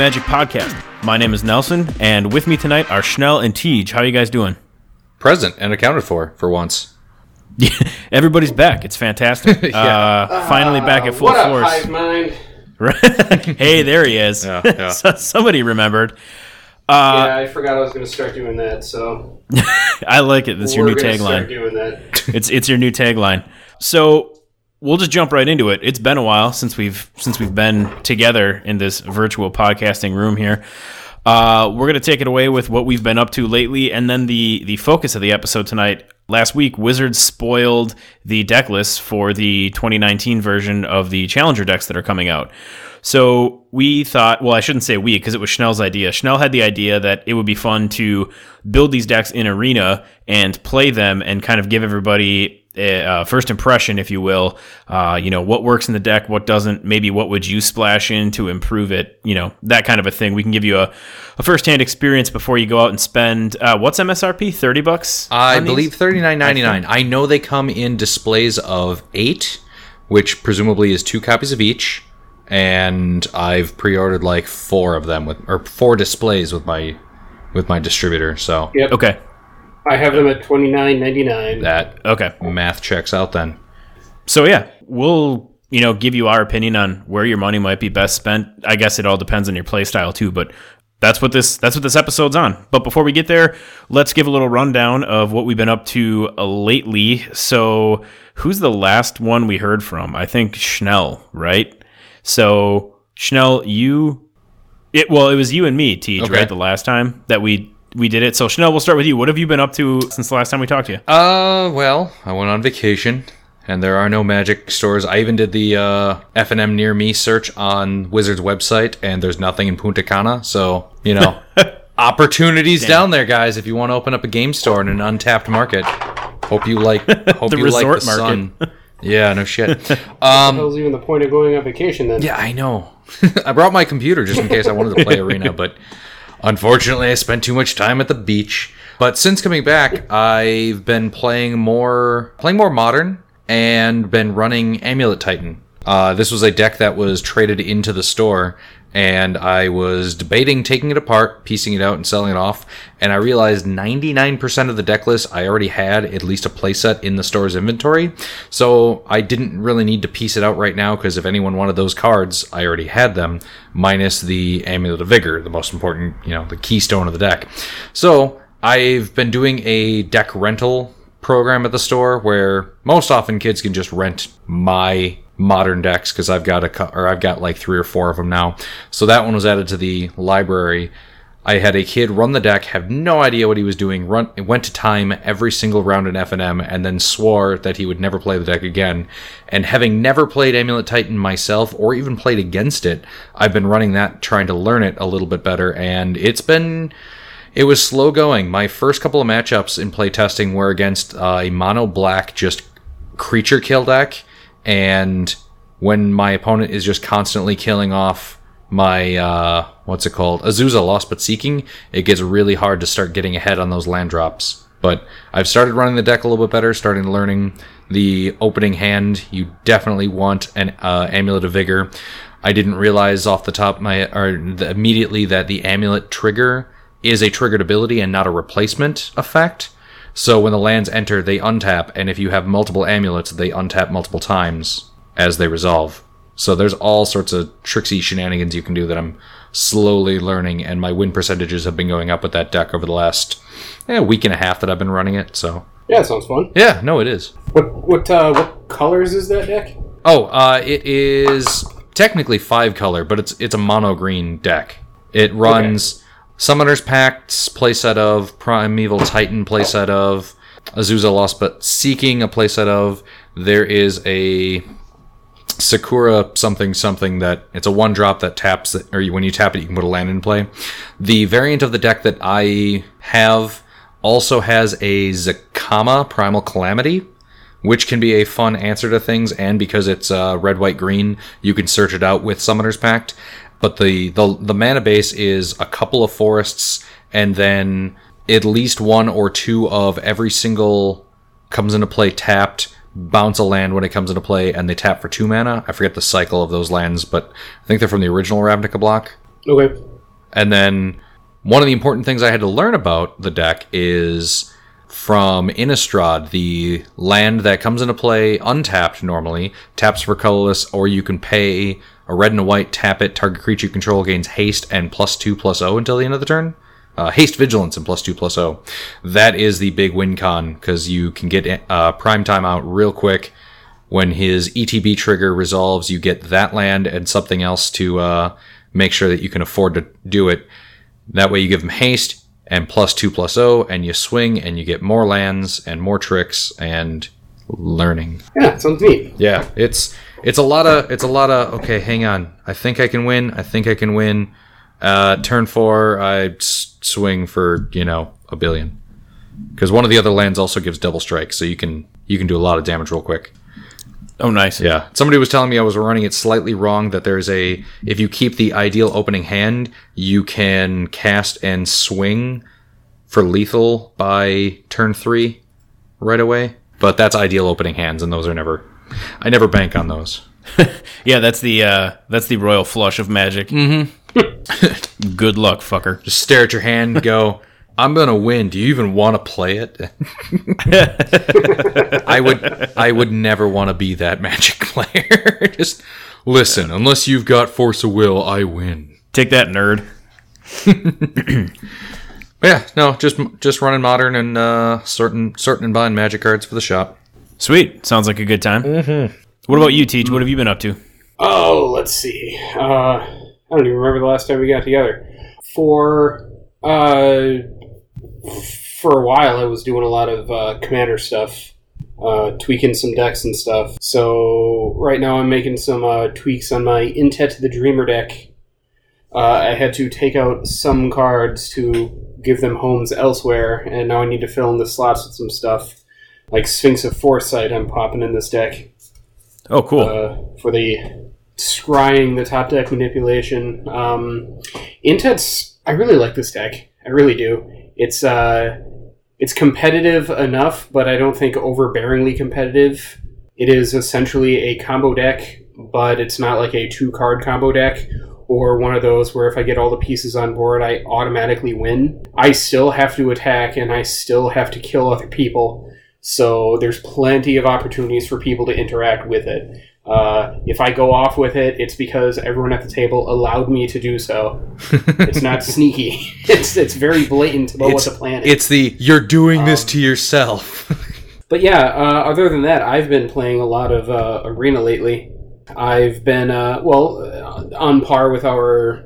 Magic Podcast. My name is Nelson, and with me tonight are Schnell and Tej. How are you guys doing? Present and accounted for for once. Yeah, everybody's back. It's fantastic. uh, finally back at full what force. hive mind? hey, there he is. Yeah, yeah. So- Somebody remembered. yeah, I forgot I was going to start doing that. So I like it. That's your we're new gonna start tagline. doing that. It's it's your new tagline. So we'll just jump right into it. It's been a while since we've since we've been together in this virtual podcasting room here. Uh, we're gonna take it away with what we've been up to lately, and then the the focus of the episode tonight. Last week, Wizards spoiled the deck list for the 2019 version of the Challenger decks that are coming out. So we thought, well, I shouldn't say we because it was Schnell's idea. Schnell had the idea that it would be fun to build these decks in Arena and play them and kind of give everybody uh, first impression, if you will. Uh, you know, what works in the deck, what doesn't, maybe what would you splash in to improve it, you know, that kind of a thing. We can give you a, a first hand experience before you go out and spend, uh, what's MSRP? 30 bucks? I believe thirty nine ninety nine. I know they come in displays of eight, which presumably is two copies of each, and I've pre ordered like four of them with or four displays with my with my distributor. So Yep. Okay. I have them at twenty nine ninety nine. that Okay. math checks out then. So yeah, we'll you know give you our opinion on where your money might be best spent. I guess it all depends on your play style too, but that's what this that's what this episode's on. But before we get there, let's give a little rundown of what we've been up to uh, lately. So who's the last one we heard from? I think Schnell, right? So Schnell, you it well, it was you and me, Tej, Okay. right? The last time that we we did it. So Schnell, we'll start with you. What have you been up to since the last time we talked to you? Uh, well, I went on vacation, and there are no magic stores. I even did the uh, F and M near me search on Wizards website, and there's nothing in Punta Cana. So you know, opportunities down there, guys. If you want to open up a game store in an untapped market, hope you like hope The you like the market. sun. Yeah, no shit. That was even the point of going on vacation then. Yeah, I know. I brought my computer just in case I wanted to play Arena, but unfortunately, I spent too much time at the beach. But since coming back, I've been playing more, playing more modern, and been running Amulet Titan. Uh, this was a deck that was traded into the store, and I was debating taking it apart, piecing it out, and selling it off. And I realized 99% of the deck list I already had at least a playset in the store's inventory. So I didn't really need to piece it out right now because if anyone wanted those cards, I already had them, minus the Amulet of Vigor, the most important, you know, the keystone of the deck. So I've been doing a deck rental program at the store where most often kids can just rent my modern decks because I've got a or I've got like three or four of them now. So that one was added to the library. I had a kid run the deck, have no idea what he was doing. Run went to time every single round in F and M, and then swore that he would never play the deck again. And having never played Amulet Titan myself, or even played against it, I've been running that, trying to learn it a little bit better, and it's been it was slow going. My first couple of matchups in playtesting were against uh, a mono black just creature kill deck, and when my opponent is just constantly killing off my uh, what's it called Azusa Lost but Seeking, it gets really hard to start getting ahead on those land drops. But I've started running the deck a little bit better, starting learning the opening hand. You definitely want an uh, Amulet of Vigor. I didn't realize off the top my or the, immediately that the amulet trigger is a triggered ability and not a replacement effect. So when the lands enter, they untap, and if you have multiple amulets, they untap multiple times as they resolve. So there's all sorts of tricksy shenanigans you can do that I'm slowly learning, and my win percentages have been going up with that deck over the last eh, week and a half that I've been running it. So Yeah, sounds fun. yeah, no, it is. What what uh, what colors is that deck? Oh, uh, it is technically five color, but it's it's a mono green deck. It runs Summoner's Pacts playset of Primeval Titan playset of Azusa Lost but Seeking a playset of. There is a Sakura something something that it's a one drop that taps or when you tap it you can put a land in play. The variant of the deck that I have also has a Zacama Primal Calamity, which can be a fun answer to things, and because it's uh, red, white, green, you can search it out with Summoner's Pact. But the, the the mana base is a couple of forests, and then at least one or two of every single comes into play tapped bounce a land when it comes into play, and they tap for two mana. I forget the cycle of those lands, but I think they're from the original Ravnica block. Okay. And then one of the important things I had to learn about the deck is from Innistrad, the land that comes into play untapped normally, taps for colorless, or you can pay a red and a white, tap it, target creature you control gains haste and plus 2 plus 0 until the end of the turn. Uh, haste vigilance and plus 2 plus 0. That is the big win con because you can get uh, prime time out real quick. When his ETB trigger resolves, you get that land and something else to uh, make sure that you can afford to do it. That way, you give him haste and plus 2 plus 0, and you swing and you get more lands and more tricks and learning. Yeah, sounds neat. Yeah, it's it's a lot of it's a lot of okay. Hang on, I think I can win. I think I can win. Uh, turn four, I s- swing for you know a billion because one of the other lands also gives double strike, so you can you can do a lot of damage real quick. Oh, nice. Yeah, somebody was telling me I was running it slightly wrong. That there's a if you keep the ideal opening hand, you can cast and swing for lethal by turn three right away. But that's ideal opening hands, and those are never. I never bank on those. Yeah, that's the uh, that's the royal flush of magic. Mm-hmm. Good luck, fucker. Just stare at your hand, and go. I'm gonna win. Do you even want to play it? I would. I would never want to be that magic player. Just listen. Unless you've got force of will, I win. Take that, nerd. Yeah, no, just just running modern and uh, certain sorting and buying magic cards for the shop. Sweet. Sounds like a good time. Mm-hmm. What about you, Teach? What have you been up to? Oh, let's see. Uh, I don't even remember the last time we got together. For uh, for a while, I was doing a lot of uh, commander stuff, uh, tweaking some decks and stuff. So right now, I'm making some uh, tweaks on my Intet the Dreamer deck. Uh, I had to take out some cards to give them homes elsewhere, and now I need to fill in the slots with some stuff. Like Sphinx of Foresight, I'm popping in this deck Oh, cool. uh, for the scrying the top deck manipulation. Um, Intets, I really like this deck. I really do. It's uh, it's competitive enough, but I don't think overbearingly competitive. It is essentially a combo deck, but it's not like a two card combo deck or one of those where if I get all the pieces on board, I automatically win. I still have to attack and I still have to kill other people. So there's plenty of opportunities for people to interact with it. Uh, if I go off with it, it's because everyone at the table allowed me to do so. it's not sneaky. It's it's very blatant about what the plan is. It's the you're doing this to yourself. But yeah, uh, other than that, I've been playing a lot of uh, Arena lately. I've been, uh, well, uh, on par with our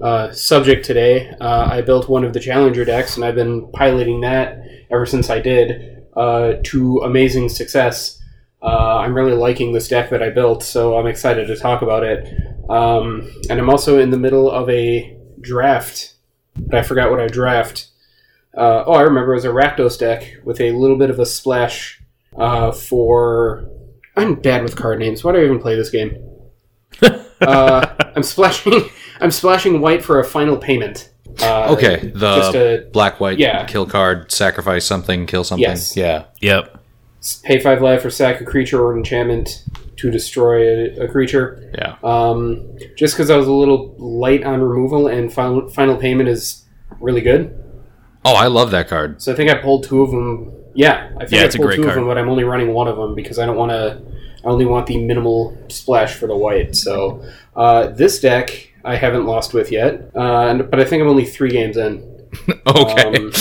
uh, subject today. Uh, I built one of the Challenger decks, and I've been piloting that ever since I did uh, to amazing success. Uh, I'm really liking this deck that I built, so I'm excited to talk about it. Um, and I'm also in the middle of a draft, but I forgot what I draft. Uh, oh, I remember it was a Rakdos deck with a little bit of a splash uh, for. I'm bad with card names. Why do I even play this game? uh, I'm splashing. I'm splashing white for a final payment. Uh, okay, just the a- black white yeah. kill card, sacrifice something, kill something. Yes. Yeah. yep. pay five life or sack a creature or enchantment to destroy a, a creature. Yeah. Um, just because I was a little light on removal and final, final payment is really good. Oh, I love that card. So I think I pulled two of them. Yeah, I think Yeah, I it's a pulled great two card. of them, but I'm only running one of them because I don't want to. I only want the minimal splash for the white. So uh, this deck I haven't lost with yet, uh, but I think I'm only three games in. okay. Um,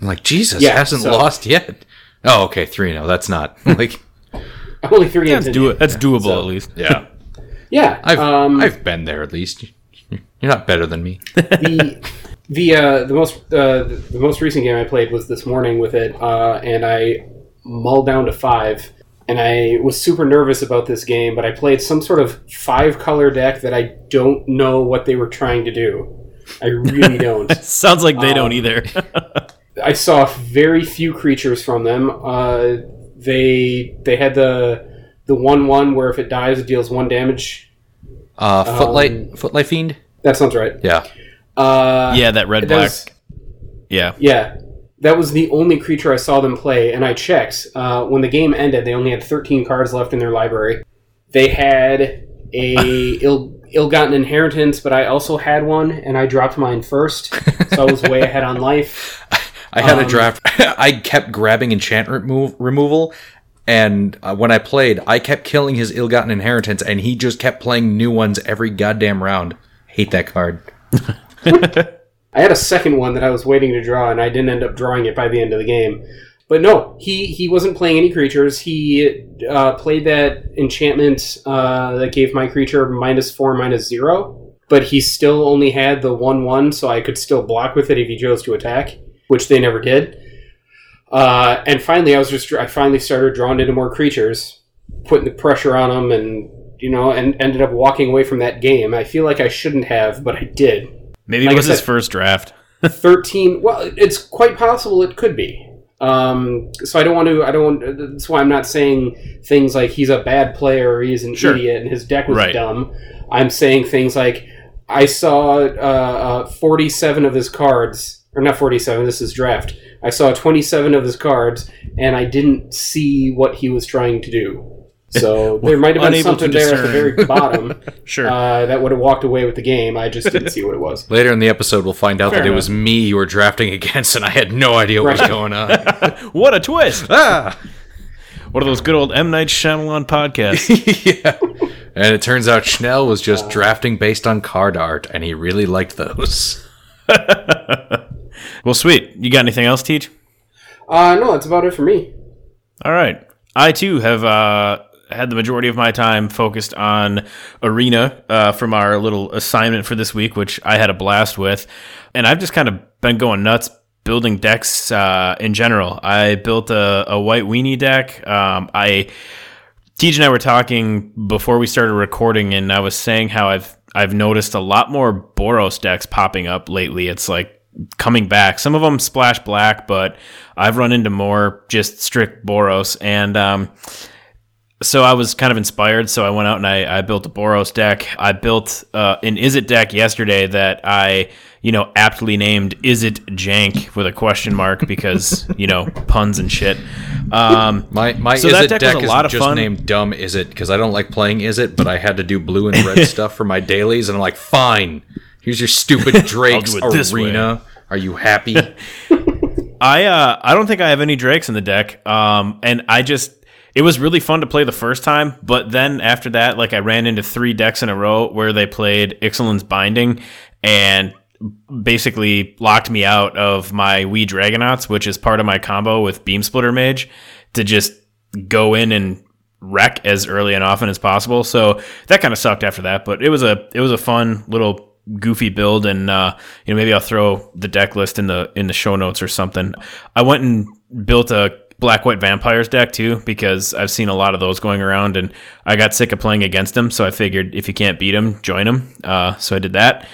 I'm like Jesus yeah, hasn't so- lost yet. Oh, okay, three. No, that's not like. I'm only three games That's, in. do- that's doable So- at least. Yeah. Yeah, I've um, I've been there at least. You're not better than me. the the uh, the most uh, the most recent game I played was this morning with it, uh, and I mulled down to five. And I was super nervous about this game, but I played some sort of five color deck that I don't know what they were trying to do. I really don't. Sounds like they don't Um, either. I saw very few creatures from them. Uh, they they had the the one one where if it dies it deals one damage. Uh, footlight, Um, footlight fiend. That sounds right. Yeah. Uh, yeah, that red that black. was- Yeah. Yeah. That was the only creature I saw them play, and I checked. Uh, when the game ended, they only had 13 cards left in their library. They had a ill, ill-gotten inheritance, but I also had one, and I dropped mine first, so I was way ahead on life. I had a Um, draft. I kept grabbing enchantment move, removal, and uh, when I played, I kept killing his ill-gotten inheritance, and he just kept playing new ones every goddamn round. Hate that card. I had a second one that I was waiting to draw, and I didn't end up drawing it by the end of the game. But no, he, he wasn't playing any creatures. He uh, played that enchantment uh, that gave my creature minus four, minus zero. But he still only had the one one, so I could still block with it if he chose to attack, which they never did. Uh, and finally, I was just I finally started drawing into more creatures, putting the pressure on them, and you know, and ended up walking away from that game. I feel like I shouldn't have, but I did. Maybe Like it was his first draft. 13 well it's quite possible it could be um, so i don't want to i don't want that's why i'm not saying things like he's a bad player or he's an Sure. idiot and his deck was Right. dumb i'm saying things like i saw uh, uh, 47 of his cards or not 47 this is draft i saw 27 of his cards and i didn't see what he was trying to do so there might have been Unable to something there at the very bottom Sure. uh, that would have walked away with the game i just didn't see what it was Later in the episode, we'll find out Fair that it was me you were drafting against, and I had no idea what was going on. what a twist! ah, One of those good old M Night Shyamalan podcasts. yeah. And it turns out Schnell was just drafting based on card art, and he really liked those. well, sweet. You got anything else, Teach? uh, no that's about it for me All right. I too have uh, had the majority of my time focused on Arena uh, from our little assignment for this week, which I had a blast with. And I've just kind of been going nuts building decks uh, in general. I built a, a white weenie deck. Um, I. Tej and I were talking before we started recording, and I was saying how I've I've noticed a lot more Boros decks popping up lately. It's like coming back. Some of them splash black, but I've run into more just strict Boros, and um, so I was kind of inspired. So I went out and I, I built a Boros deck. I built uh, an Izzet deck yesterday that I, you know, aptly named Is It Jank with a question mark because you know puns and shit. Um, My my So is it deck deck, was a is lot of just fun. named dumb is it because I don't like playing Izzet, but I had to do blue and red stuff for my dailies, and I'm like, fine, here's your stupid Drake's arena. Are you happy? I uh, I don't think I have any Drakes in the deck. Um, and I just it was really fun to play the first time, but then after that, like I ran into three decks in a row where they played Ixalan's Binding and basically locked me out of my Wee Dragonauts, which is part of my combo with Beamsplitter Mage, to just go in and wreck as early and often as possible. So that kind of sucked after that, but it was a it was a fun little goofy build and uh, you know maybe I'll throw the deck list in the in the show notes or something. I went and built a black white vampires deck too because I've seen a lot of those going around and I got sick of playing against them so I figured if you can't beat them join them uh, so I did that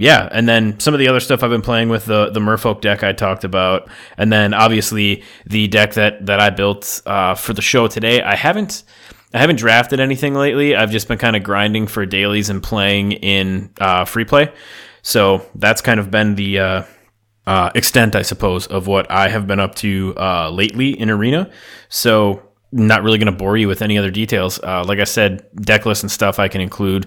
yeah, and then some of the other stuff I've been playing with the the Merfolk deck I talked about, and then obviously the deck that that I built uh, for the show today. I haven't I haven't drafted anything lately. I've just been kind of grinding for dailies and playing in uh, free play. So that's kind of been the uh, extent, I suppose, of what I have been up to uh, lately in Arena. So not really going to bore you with any other details. Uh, like I said, deck lists and stuff I can include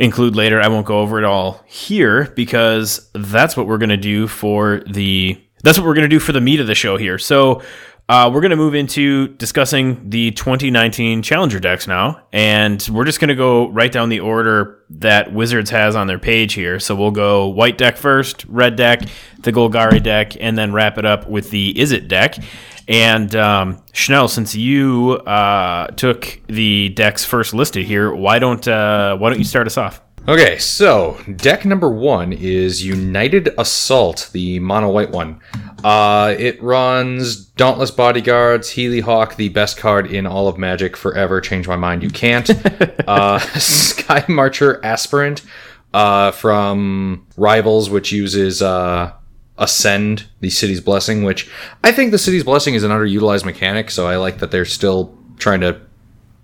include later. I won't go over it all here because that's what we're going to do for the that's what we're going to do for the meat of the show here. So uh, we're going to move into discussing the 2019 Challenger decks now, and we're just going to go right down the order that Wizards has on their page here. So we'll go white deck first, red deck, the Golgari deck, and then wrap it up with the Izzet deck. And um, Schnell, since you uh, took the decks first listed here, why don't uh, why don't you start us off? Okay, so deck number one is United Assault, the mono white one. Uh, it runs Dauntless Bodyguards, Healy Hawk, the best card in all of Magic forever. Change my mind, you can't. uh, Skymarcher Aspirant uh, from Rivals, which uses uh, Ascend, the City's Blessing, which I think the City's Blessing is an underutilized mechanic, so I like that they're still trying to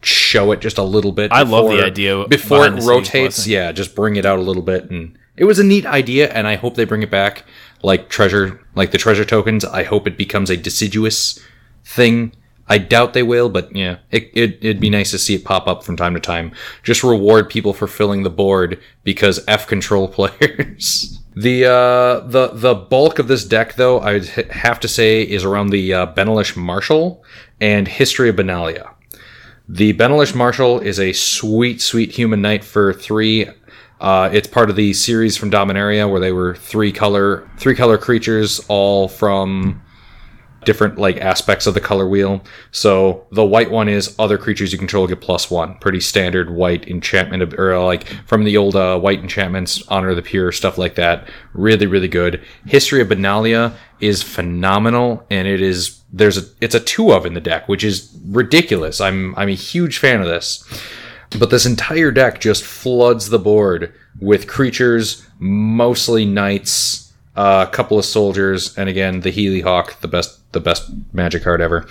show it just a little bit. I love the idea before it rotates. Yeah, just bring it out a little bit and it was a neat idea, and I hope they bring it back like treasure, like the treasure tokens. I hope it becomes a deciduous thing. I doubt they will, but yeah, it, it, it'd be nice to see it pop up from time to time. Just reward people for filling the board because F control players. the uh, the the bulk of this deck, though, I'd have to say, is around the uh, Benalish Marshal and History of Benalia. The Benalish Marshal is a sweet, sweet human knight for three. Uh, it's part of the series from Dominaria where they were three color, three color creatures, all from different like aspects of the color wheel. So the white one is other creatures you control get plus one. Pretty standard white enchantment or like from the old uh, white enchantments, Honor of the Pure, stuff like that. Really, really good. History of Benalia is phenomenal, and it is there's a it's a two of in the deck, which is ridiculous. I'm I'm a huge fan of this. But this entire deck just floods the board with creatures, mostly knights, a couple of soldiers, and again the Healy Hawk, the best the best magic card ever.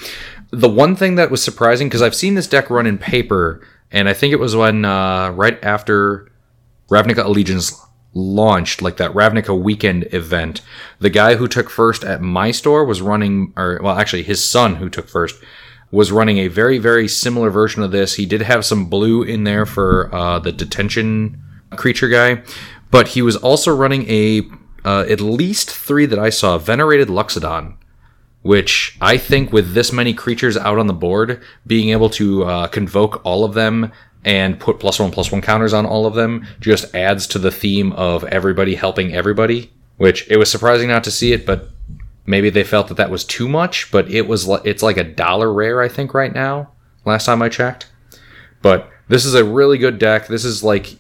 The one thing that was surprising because I've seen this deck run in paper, and I think it was when uh, right after Ravnica Allegiance launched, like that Ravnica weekend event, the guy who took first at my store was running, or well, actually his son who took first was running a very very similar version of this. He did have some blue in there for uh, the detention creature guy, but he was also running a uh, at least three that I saw venerated Loxodon which I think with this many creatures out on the board, being able to uh, convoke all of them and put plus one plus one counters on all of them just adds to the theme of everybody helping everybody. Which it was surprising not to see it, but maybe they felt that that was too much. But it was it's like a dollar rare, I think, right now. Last time I checked, but this is a really good deck. This is like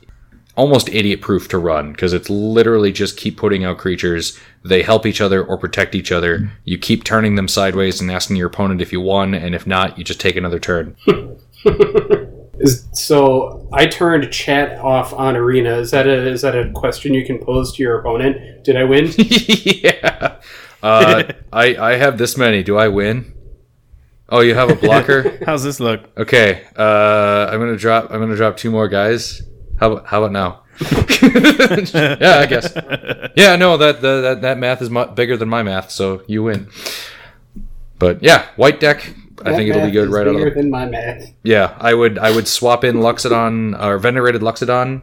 almost idiot proof to run because it's literally just keep putting out creatures. They help each other or protect each other. You keep turning them sideways and asking your opponent if you won, and if not, you just take another turn. Is, so I turned chat off on Arena. Is that a is that a question you can pose to your opponent? Did I win? yeah. Uh, I I have this many. Do I win? Oh, you have a blocker. How's this look? Okay. Uh, I'm gonna drop. I'm gonna drop two more guys. How about how about now? yeah, I guess. Yeah, no, that the, that that math is mu- bigger than my math, so you win. But yeah, white deck. I think it'll be good right out of the than my math. Yeah, I would I would swap in Loxodon or venerated Loxodon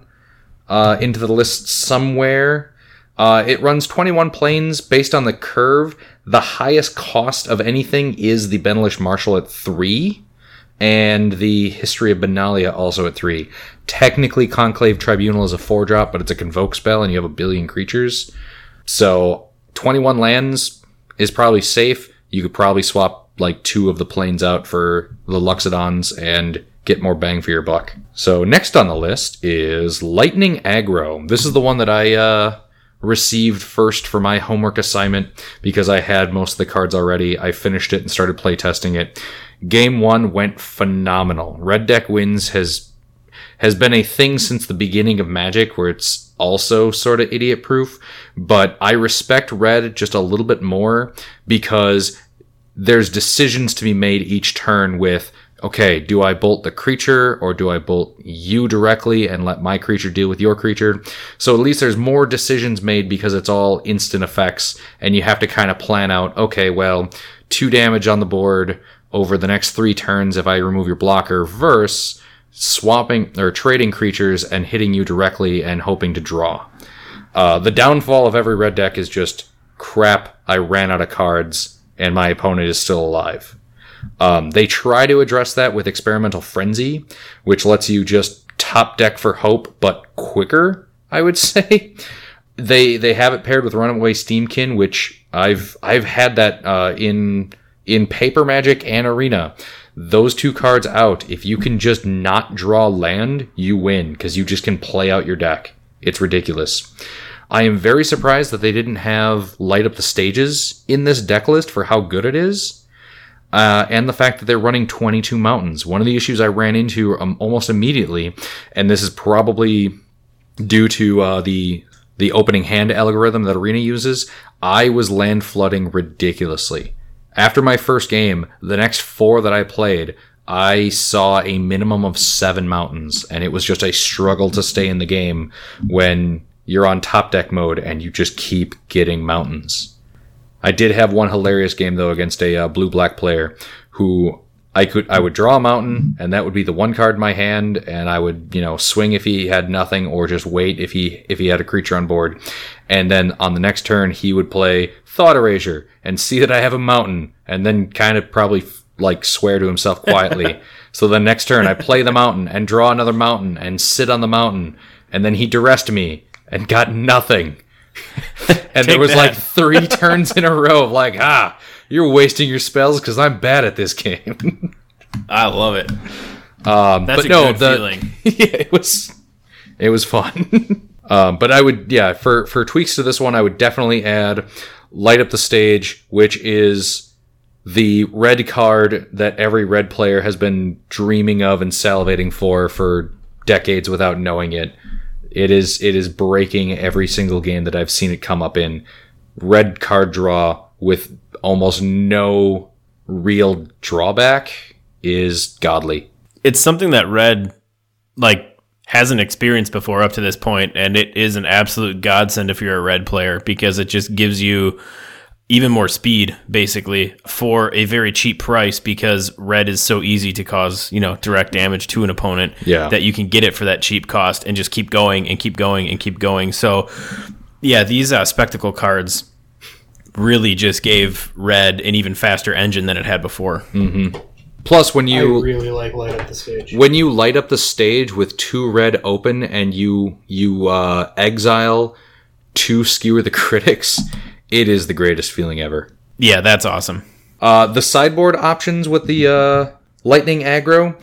uh, into the list somewhere. Uh, it runs 21 plains based on the curve. The highest cost of anything is the Benalish Marshal at three, and the History of Benalia also at three. Technically, Conclave Tribunal is a four drop, but it's a convoke spell, and you have a billion creatures. So 21 lands is probably safe. You could probably swap like two of the plains out for the Loxodons and get more bang for your buck. So next on the list is Lightning Aggro. This is the one that I uh, received first for my homework assignment because I had most of the cards already. I finished it and started playtesting it. Game one went phenomenal. Red Deck Wins has has been a thing since the beginning of Magic where it's also sort of idiot proof, but I respect Red just a little bit more because there's decisions to be made each turn with okay, do I bolt the creature or do I bolt you directly and let my creature deal with your creature? So at least there's more decisions made because it's all instant effects and you have to kind of plan out, okay, well, two damage on the board over the next three turns if I remove your blocker versus swapping or trading creatures and hitting you directly and hoping to draw. Uh, the downfall of every red deck is just crap. I ran out of cards and my opponent is still alive. Um, they try to address that with experimental frenzy, which lets you just top deck for hope, but quicker. I would say they they have it paired with Runaway Steamkin, which I've I've had that uh, in in Paper Magic and Arena. Those two cards out, if you can just not draw land, you win because you just can play out your deck. It's ridiculous. I am very surprised that they didn't have light up the stages in this deck list for how good it is uh, and the fact that they're running 22 mountains. One of the issues I ran into um, almost immediately, and this is probably due to uh, the the opening hand algorithm that Arena uses, I was land flooding ridiculously. After my first game, the next four that I played, I saw a minimum of seven mountains, and it was just a struggle to stay in the game when you're on top deck mode and you just keep getting mountains. I did have one hilarious game though against a uh, blue black player who I could I would draw a mountain and that would be the one card in my hand and I would you know swing if he had nothing or just wait if he if he had a creature on board and then on the next turn he would play thought erasure and see that I have a mountain and then kind of probably like swear to himself quietly so the next turn I play the mountain and draw another mountain and sit on the mountain and then he duressed me and got nothing and there was that. like three turns in a row of like ah you're wasting your spells because I'm bad at this game. I love it. Um, That's but a no, good the, feeling. yeah, it was it was fun. um, but I would yeah for for tweaks to this one, I would definitely add light up the stage, which is the red card that every red player has been dreaming of and salivating for for decades without knowing it. It is it is breaking every single game that I've seen it come up in. Red card draw with almost no real drawback is godly. It's something that Red like hasn't experienced before up to this point, and it is an absolute godsend if you're a Red player because it just gives you even more speed basically for a very cheap price because red is so easy to cause you know direct damage to an opponent Yeah. that you can get it for that cheap cost and just keep going and keep going and keep going so yeah these uh, spectacle cards really just gave red an even faster engine than it had before Plus, when I you really like light up the stage. when you light up the stage with two red open and you you uh, exile two skewer the critics, it is the greatest feeling ever. yeah that's awesome Uh, the sideboard options with the uh, lightning aggro,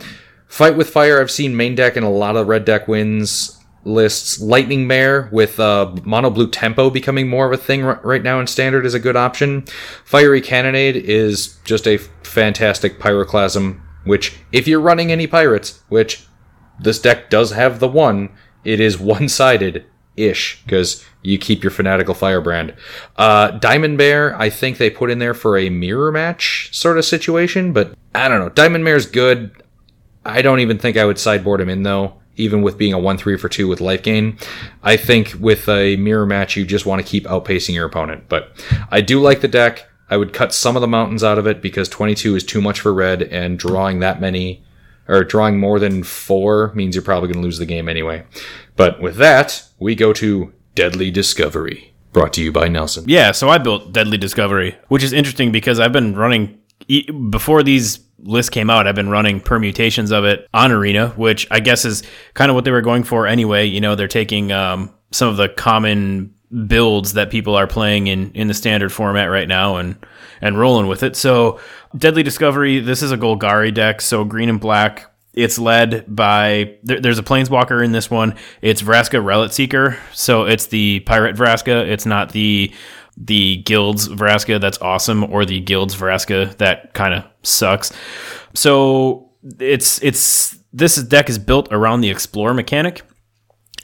fight with fire. I've seen main deck and a lot of red deck wins lists. Lightning mare with uh, mono blue tempo becoming more of a thing r- right now in standard is a good option. Fiery cannonade is just a fantastic pyroclasm. Which, if you're running any pirates, which this deck does have the one, it is one sided ish because you keep your fanatical firebrand. Uh, Diamond Mare, I think they put in there for a mirror match sort of situation, but I don't know. Diamond Mare's good. I don't even think I would sideboard him in though, even with being a 1 3 for 2 with life gain. I think with a mirror match, you just want to keep outpacing your opponent. But I do like the deck. I would cut some of the mountains out of it because 22 is too much for red, and drawing that many or drawing more than four means you're probably going to lose the game anyway. But with that, we go to Deadly Discovery, brought to you by Nelson. Yeah, so I built Deadly Discovery, which is interesting because I've been running before these lists came out. I've been running permutations of it on Arena, which I guess is kind of what they were going for anyway. You know, they're taking um, some of the common builds that people are playing in in the standard format right now and and rolling with it. So Deadly Discovery, this is a Golgari deck, so green and black. It's led by there, there's a planeswalker in this one. It's Vraska Relic Seeker, so it's the pirate Vraska. It's not the the guild's Vraska that's awesome or the guild's Vraska that kind of sucks. So it's it's this deck is built around the explore mechanic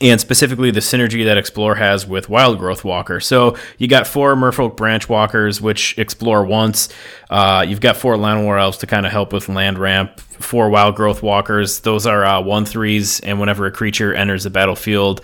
and specifically the synergy that Explore has with Wildgrowth Walker. So you got four Merfolk Branchwalkers, which explore once. Uh, you've got four Llanowar Elves to kind of help with land ramp. Four Wildgrowth Walkers. Those are uh, one threes, and whenever a creature enters the battlefield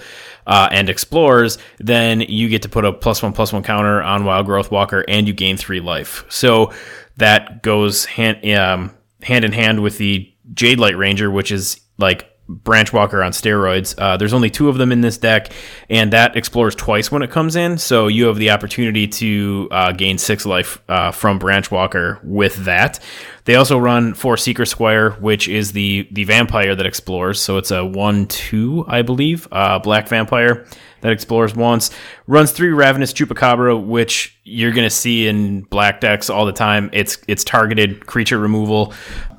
uh, and explores, then you get to put a plus one plus one counter on Wildgrowth Walker, and you gain three life. So that goes hand um, hand in hand with the Jadelight Ranger, which is like Branchwalker on steroids. Uh, there's only two of them in this deck, and that explores twice when it comes in. So you have the opportunity to uh, gain six life uh, from Branchwalker with that. They also run four Seeker Squire, which is the the vampire that explores. So it's a one two, I believe, uh, black vampire that explores once. Runs three Ravenous Chupacabra, which you're gonna see in black decks all the time. It's it's targeted creature removal.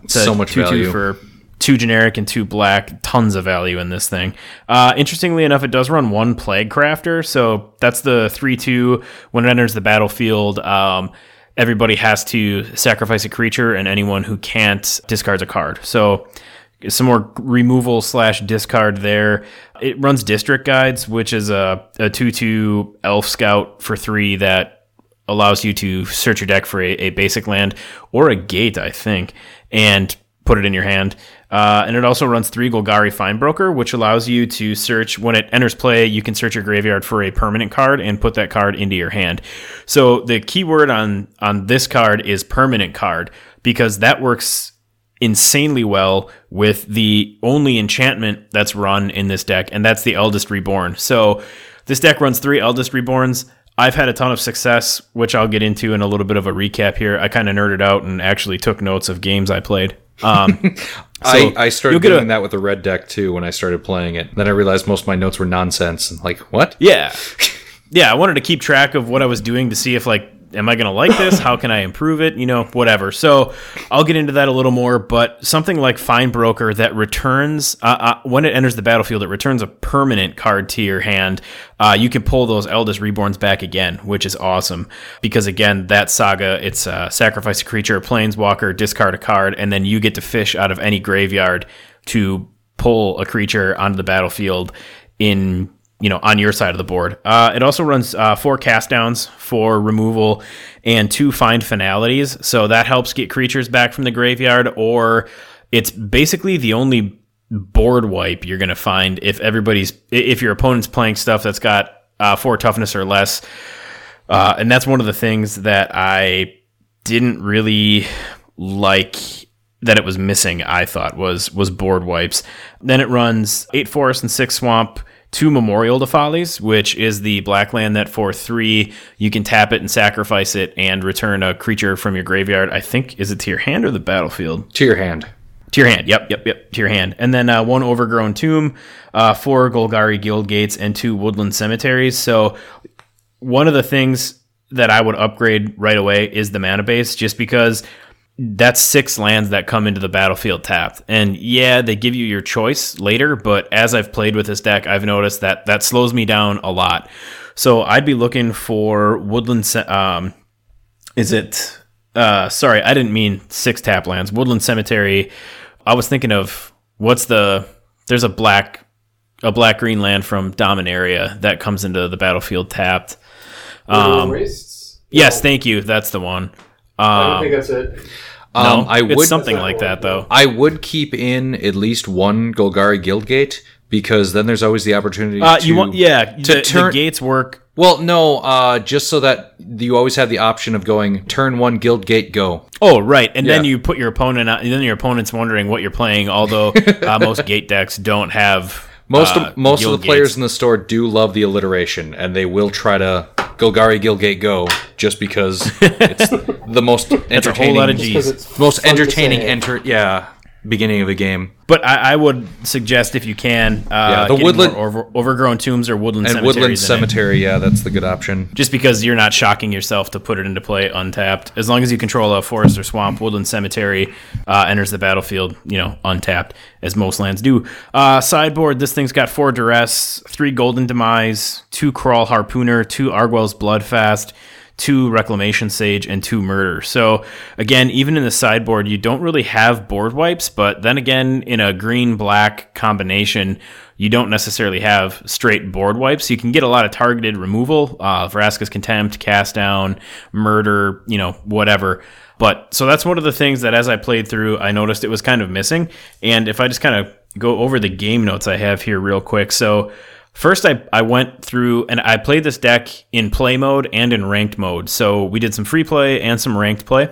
It's So much 2-2 value. for two generic and two black. Tons of value in this thing. Uh, interestingly enough, it does run one Plaguecrafter, so that's the three two. When it enters the battlefield, um, everybody has to sacrifice a creature, and anyone who can't discards a card. So some more removal slash discard there. It runs District Guides, which is a, a 2 2 Elf Scout for three that allows you to search your deck for a, a basic land or a gate, I think, and put it in your hand. Uh, and it also runs three Golgari Findbroker, which allows you to search when it enters play. You can search your graveyard for a permanent card and put that card into your hand. So the keyword on on this card is permanent card because that works insanely well with the only enchantment that's run in this deck, and that's the Eldest Reborn. So this deck runs three Eldest Reborns. I've had a ton of success, which I'll get into in a little bit of a recap here. I kind of nerded out and actually took notes of games I played. Um, I, I started doing a- that with the red deck too when I started playing it. Then I realized most of my notes were nonsense. And like, what? Yeah. Yeah, I wanted to keep track of what I was doing to see if like am I going to like this? How can I improve it? You know, whatever. So, I'll get into that a little more, but something like Findbroker that returns uh, uh, when it enters the battlefield, it returns a permanent card to your hand. Uh, you can pull those Eldest Reborns back again, which is awesome because again, that saga, it's uh, sacrifice a creature, planeswalker, discard a card, and then you get to fish out of any graveyard to pull a creature onto the battlefield in you know on your side of the board. Uh, it also runs uh, four cast downs for removal and two find finalities, so that helps get creatures back from the graveyard. Or it's basically the only board wipe you're going to find if everybody's if your opponent's playing stuff that's got uh, four toughness or less. Uh, and that's one of the things that I didn't really like that it was missing. I thought was was board wipes. Then it runs eight forest and six swamp, two memorial follies, which is the black land that for three you can tap it and sacrifice it and return a creature from your graveyard. I think is it to your hand or the battlefield? To your hand. To your hand. Yep, yep, yep. To your hand. And then uh, one overgrown tomb, uh, four Golgari guild gates, and two woodland cemeteries. So one of the things that I would upgrade right away is the mana base, just because that's six lands that come into the battlefield tapped. And yeah, they give you your choice later, but as I've played with this deck, I've noticed that that slows me down a lot. So I'd be looking for woodland. Um, is it? Uh, sorry, I didn't mean six tap lands. Woodland Cemetery. I was thinking of what's the? There's a black, a black green land from Dominaria that comes into the battlefield tapped. Um, Yes, thank you. That's the one. I don't Um, think that's it. Um, no, I it's something like that though. I would keep in at least one Golgari Guildgate because then there's always the opportunity Uh, to you want yeah to the, turn- the gates work. Well, no, uh, just so that you always have the option of going turn one Guildgate go. Oh right, and then you put your opponent out, and then your opponent's wondering what you're playing. Although uh, most gate decks don't have Most uh, of most of guild the players gates. in the store do love the alliteration, and they will try to Golgari Guildgate go just because it's the most entertaining, That's a whole lot of Just G's. 'cause it's most entertaining enter. Yeah, beginning of a game. But I, I would suggest if you can, uh, the woodland- more over, overgrown tombs or woodland And Woodland in it. Cemetery, yeah, that's the good option. Just because you're not shocking yourself to put it into play untapped, as long as you control a forest or swamp, woodland cemetery uh, enters the battlefield, you know, untapped, as most lands do. Uh, sideboard, this thing's got four duress, three golden demise, two Kraul Harpooner, two Arguel's bloodfast, two reclamation sage, and two murder. So again, even in the sideboard, you don't really have board wipes, but then again, in a green black combination, you don't necessarily have straight board wipes. You can get a lot of targeted removal, uh, Vraska's Contempt, Cast Down, Murder, you know, whatever. But so that's one of the things that as I played through, I noticed it was kind of missing. And if I just kind of go over the game notes I have here real quick. So first I, I went through and I played this deck in play mode and in ranked mode. So we did some free play and some ranked play.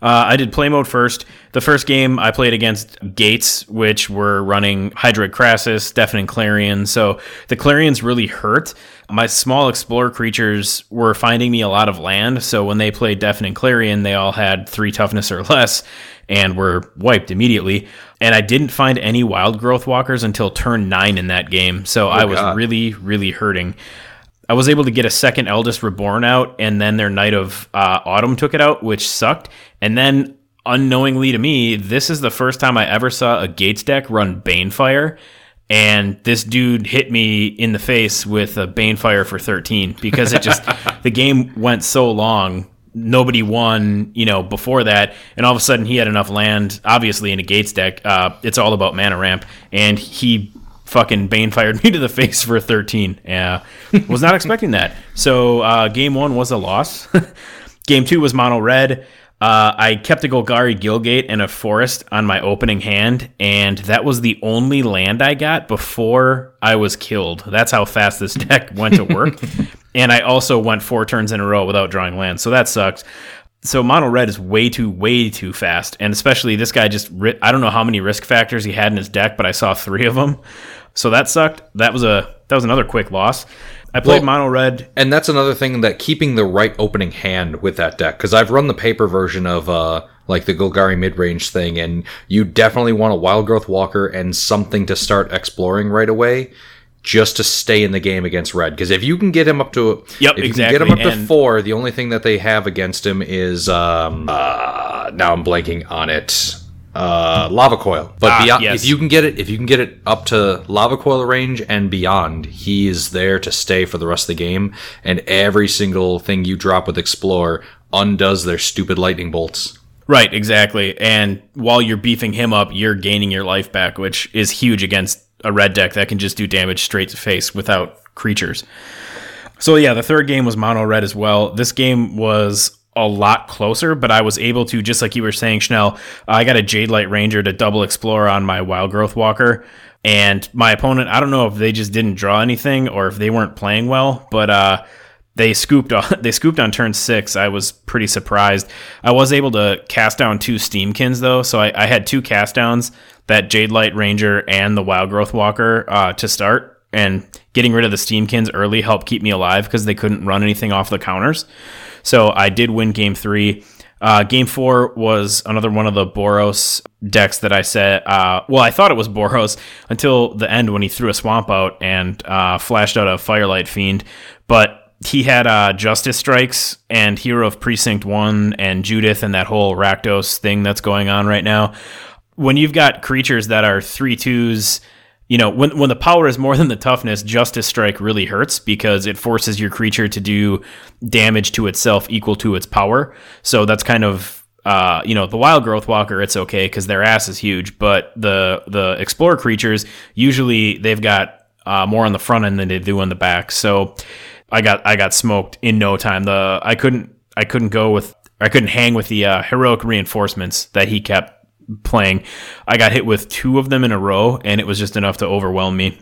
Uh, I did play mode first. The first game I played against Gates, which were running Hydroid Krasis, Deafening Clarion. So the Clarions really hurt. My small explorer creatures were finding me a lot of land. So when they played Deafening Clarion, they all had three toughness or less and were wiped immediately. And I didn't find any wildgrowth walkers until turn nine in that game. So I was God. really, really hurting. I was able to get a second Eldest Reborn out, and then their Knight of uh, Autumn took it out, which sucked. And then, unknowingly to me, this is the first time I ever saw a Gates deck run Banefire. And this dude hit me in the face with a Banefire for 13 because it just, the game went so long. Nobody won, you know, before that. And all of a sudden, he had enough land, obviously, in a Gates deck. Uh, it's all about mana ramp. And he fucking Bane fired me to the face for a 13. Yeah, was not expecting that. So uh, game one was a loss. game two was mono red. Uh, I kept a Golgari Guildgate and a Forest on my opening hand, and that was the only land I got before I was killed. That's how fast this deck went to work. and I also went four turns in a row without drawing land, so that sucks. So mono red is way too, way too fast, and especially this guy just I don't know how many risk factors he had in his deck, but I saw three of them, so that sucked. That was a that was another quick loss. I played well, mono red, and that's another thing that keeping the right opening hand with that deck because I've run the paper version of uh like the Golgari mid range thing, and you definitely want a Wildgrowth Walker and something to start exploring right away. Just to stay in the game against red, because if you can get him up to yep, if you exactly. can get him up and to four, the only thing that they have against him is um uh, now I'm blanking on it uh, lava coil. But ah, beyond, yes. if you can get it, if you can get it up to lava coil range and beyond, he is there to stay for the rest of the game. And every single thing you drop with explore undoes their stupid lightning bolts. Right, exactly. And while you're beefing him up, you're gaining your life back, which is huge against a red deck that can just do damage straight to face without creatures. So yeah, the third game was mono red as well. This game was a lot closer, but I was able to, just like you were saying, Schnell, I got a Jadelight Ranger to double explore on my Wildgrowth Walker. And my opponent, I don't know if they just didn't draw anything or if they weren't playing well, but uh, they scooped on they scooped on turn six. I was pretty surprised. I was able to cast down two Steamkins though, so I, I had two cast downs that Jadelight Ranger and the Wildgrowth Walker uh, to start. And getting rid of the Steamkins early helped keep me alive because they couldn't run anything off the counters. So I did win game three. Uh, game four was another one of the Boros decks that I said. Uh, well, I thought it was Boros until the end when he threw a swamp out and uh, flashed out a Firelight Fiend. But he had uh, Justice Strikes and Hero of Precinct 1 and Judith and that whole Rakdos thing that's going on right now. When you've got creatures that are 3 2s you know, when when the power is more than the toughness, Justice Strike really hurts because it forces your creature to do damage to itself equal to its power. So that's kind of uh, you know, the Wildgrowth Walker, it's okay because their ass is huge, but the the Explorer creatures usually they've got uh, more on the front end than they do on the back. So I got I got smoked in no time. The I couldn't I couldn't go with I couldn't hang with the uh, heroic reinforcements that he kept playing. I got hit with two of them in a row, and it was just enough to overwhelm me.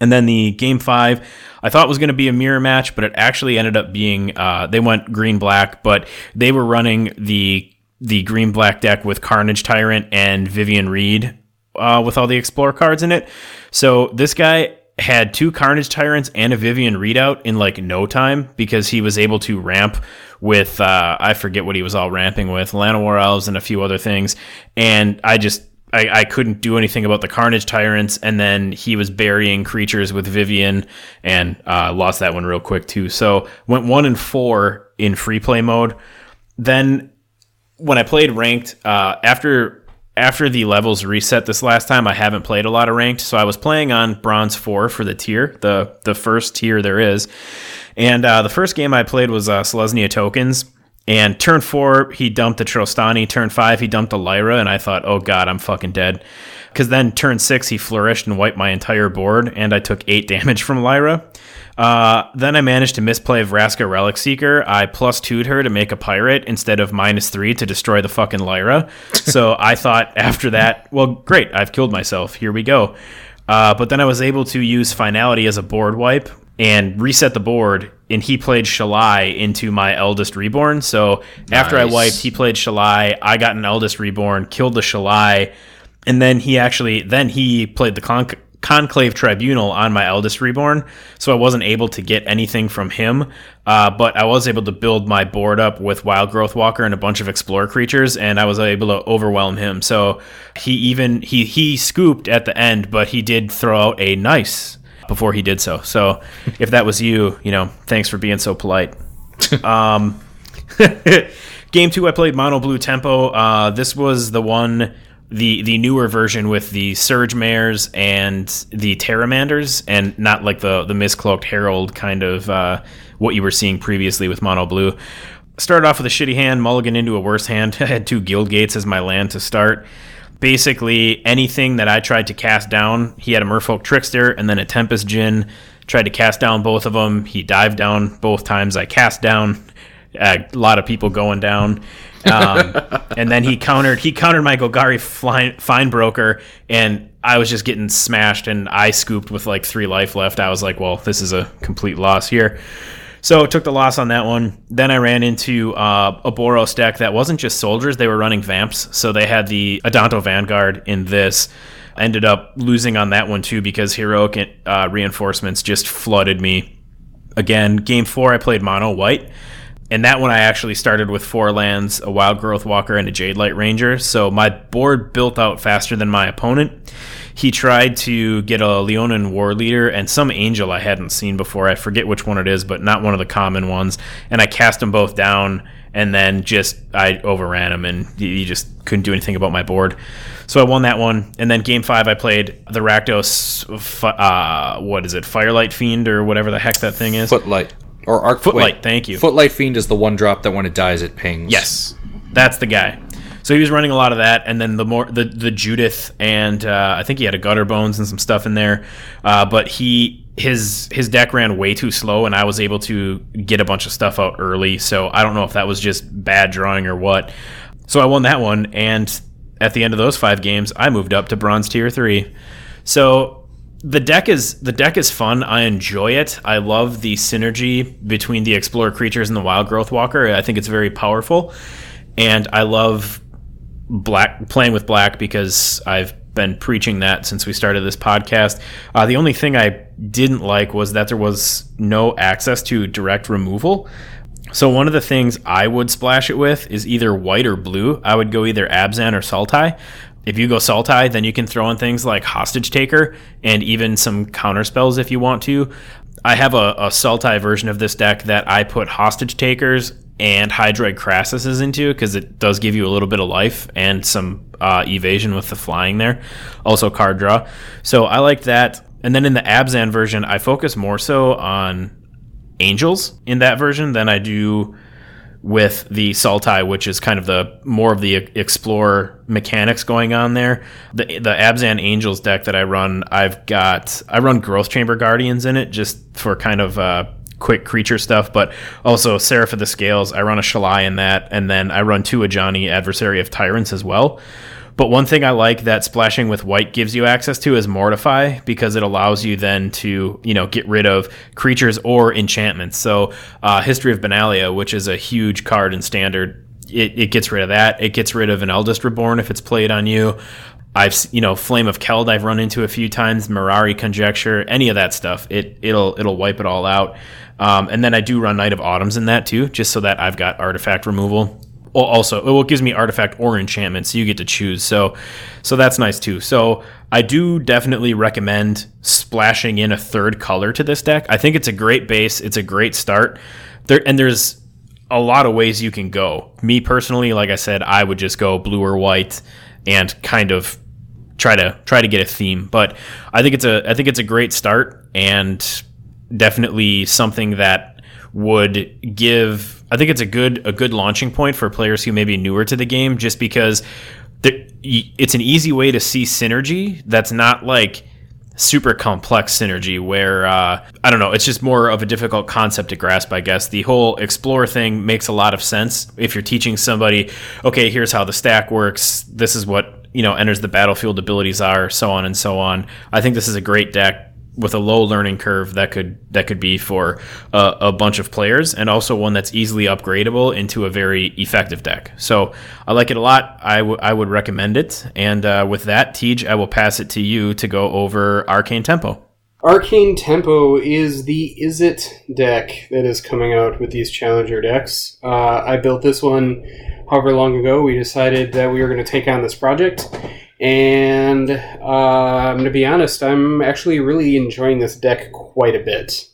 And then the game five, I thought was going to be a mirror match, but it actually ended up being uh, they went green black, but they were running the the green black deck with Carnage Tyrant and Vivien Reid uh, with all the Explorer cards in it. So this guy had two Carnage Tyrants and a Vivien Reid out in like no time because he was able to ramp with uh, I forget what he was all ramping with, Llanowar Elves and a few other things, and I just I, I, couldn't do anything about the Carnage Tyrants, and then he was burying creatures with Vivien, and uh, lost that one real quick too. So went one and four in free play mode. Then when I played ranked, uh, after after the levels reset this last time, I haven't played a lot of ranked, so I was playing on bronze four for the tier, the the first tier there is, and uh, the first game I played was uh, Selesnya Tokens. And turn four, he dumped the Trostani. Turn five, he dumped a Lyra. And I thought, oh God, I'm fucking dead. Because then turn six, he flourished and wiped my entire board. And I took eight damage from Lyra. Uh, then I managed to misplay Vraska Relic Seeker. I plus two'd her to make a pirate instead of minus three to destroy the fucking Lyra. so I thought after that, well, great, I've killed myself. Here we go. Uh, but then I was able to use Finality as a board wipe, and reset the board and he played Shalai into my eldest reborn. So nice. after I wiped, he played Shalai. I got an eldest reborn, killed the Shalai, and then he actually then he played the Con- Conclave Tribunal on my eldest reborn. So I wasn't able to get anything from him, uh, but I was able to build my board up with Wildgrowth Walker and a bunch of Explorer creatures, and I was able to overwhelm him. So he even he he scooped at the end, but he did throw out a nice before he did so. So if that was you, you know, thanks for being so polite. um, game two, I played Mono Blue Tempo. Uh, this was the one, the the newer version with the Surge Mares and the Pteramanders, and not like the the Mistcloaked Herald kind of uh, what you were seeing previously with Mono Blue. Started off with a shitty hand, mulligan into a worse hand. I had two Guildgates as my land to start basically anything that I tried to cast down. He had a Merfolk Trickster and then a Tempest Djinn Tried to cast down both of them. He dived down both times I cast down. a lot of people going down. Um, and then he countered he countered my Golgari fine, fine broker, and I was just getting smashed, and I scooped with like three life left. I was like, well, this is a complete loss here. So took the loss on that one. Then I ran into uh, a Boros deck that wasn't just soldiers; they were running vamps. So they had the Adanto Vanguard in this. ended up losing on that one too because heroic uh, reinforcements just flooded me. Again, game four I played mono white, and that one I actually started with four lands, a Wildgrowth Walker, and a Jadelight Ranger. So my board built out faster than my opponent he tried to get a Leonin Warleader and some angel I hadn't seen before. I forget which one it is, but not one of the common ones. And I cast them both down, and then just I overran him, and he just couldn't do anything about my board. So I won that one. And then game five, I played the Rakdos. Uh, what is it? Firelight Fiend or whatever the heck that thing is. Footlight or arc Footlight. Wait, thank you. Footlight Fiend is the one drop that when it dies it pings. Yes, that's the guy. So he was running a lot of that, and then the more the the Judith, and uh, I think he had a Gutterbones and some stuff in there. Uh, but he his his deck ran way too slow, and I was able to get a bunch of stuff out early. So I don't know if that was just bad drawing or what. So I won that one, and at the end of those five games, I moved up to bronze tier three. So the deck is the deck is fun. I enjoy it. I love the synergy between the explorer creatures and the wildgrowth walker. I think it's very powerful, and I love black playing with black because I've been preaching that since we started this podcast. Uh, the only thing I didn't like was that there was no access to direct removal. So one of the things I would splash it with is either white or blue. I would go either Abzan or Sultai. If you go Sultai, then you can throw in things like Hostage Taker and even some counter spells if you want to. I have a, a Sultai version of this deck that I put Hostage Takers and Hydroid Krasis into because it does give you a little bit of life and some uh, evasion with the flying there. Also card draw. So I like that. And then in the Abzan version, I focus more so on angels in that version than I do with the Sultai, which is kind of the more of the explorer mechanics going on there. The the Abzan Angels deck that I run, I've got I run Growth Chamber Guardians in it just for kind of uh, quick creature stuff, but also Seraph of the Scales. I run a Shalai in that, and then I run two Ajani Adversary of Tyrants as well. But one thing I like that splashing with white gives you access to is Mortify because it allows you then to you know get rid of creatures or enchantments. So uh, History of Benalia, which is a huge card in Standard, it, it gets rid of that. It gets rid of an Eldest Reborn if it's played on you. I've you know Flame of Keld I've run into a few times, Mirari Conjecture, any of that stuff. It it'll it'll wipe it all out. Um, and then I do run Knight of Autumns in that too, just so that I've got artifact removal. Well, also, well, it gives me artifact or enchantment, so you get to choose. So, so that's nice too. So I do definitely recommend splashing in a third color to this deck. I think it's a great base. It's a great start. There and there's a lot of ways you can go. Me personally, like I said, I would just go blue or white and kind of try to try to get a theme. But I think it's a I think it's a great start and definitely something that would give I think it's a good a good launching point for players who may be newer to the game just because it's an easy way to see synergy that's not like super complex synergy where uh, I don't know it's just more of a difficult concept to grasp I guess. The whole explore thing makes a lot of sense if you're teaching somebody okay here's how the stack works. This is what you know enters the battlefield abilities are so on and so on. I think this is a great deck with a low learning curve that could that could be for a, a, bunch of players and also one that's easily upgradable into a very effective deck. So i like it a lot. I, w- I would recommend it. And uh, with that Tej, i will pass it to you to go over arcane tempo. Arcane tempo is the Izzet deck that is coming out with these challenger decks. Uh, i built this one however long ago. We decided that we were going to take on this project and uh, I'm going to be honest, I'm actually really enjoying this deck quite a bit.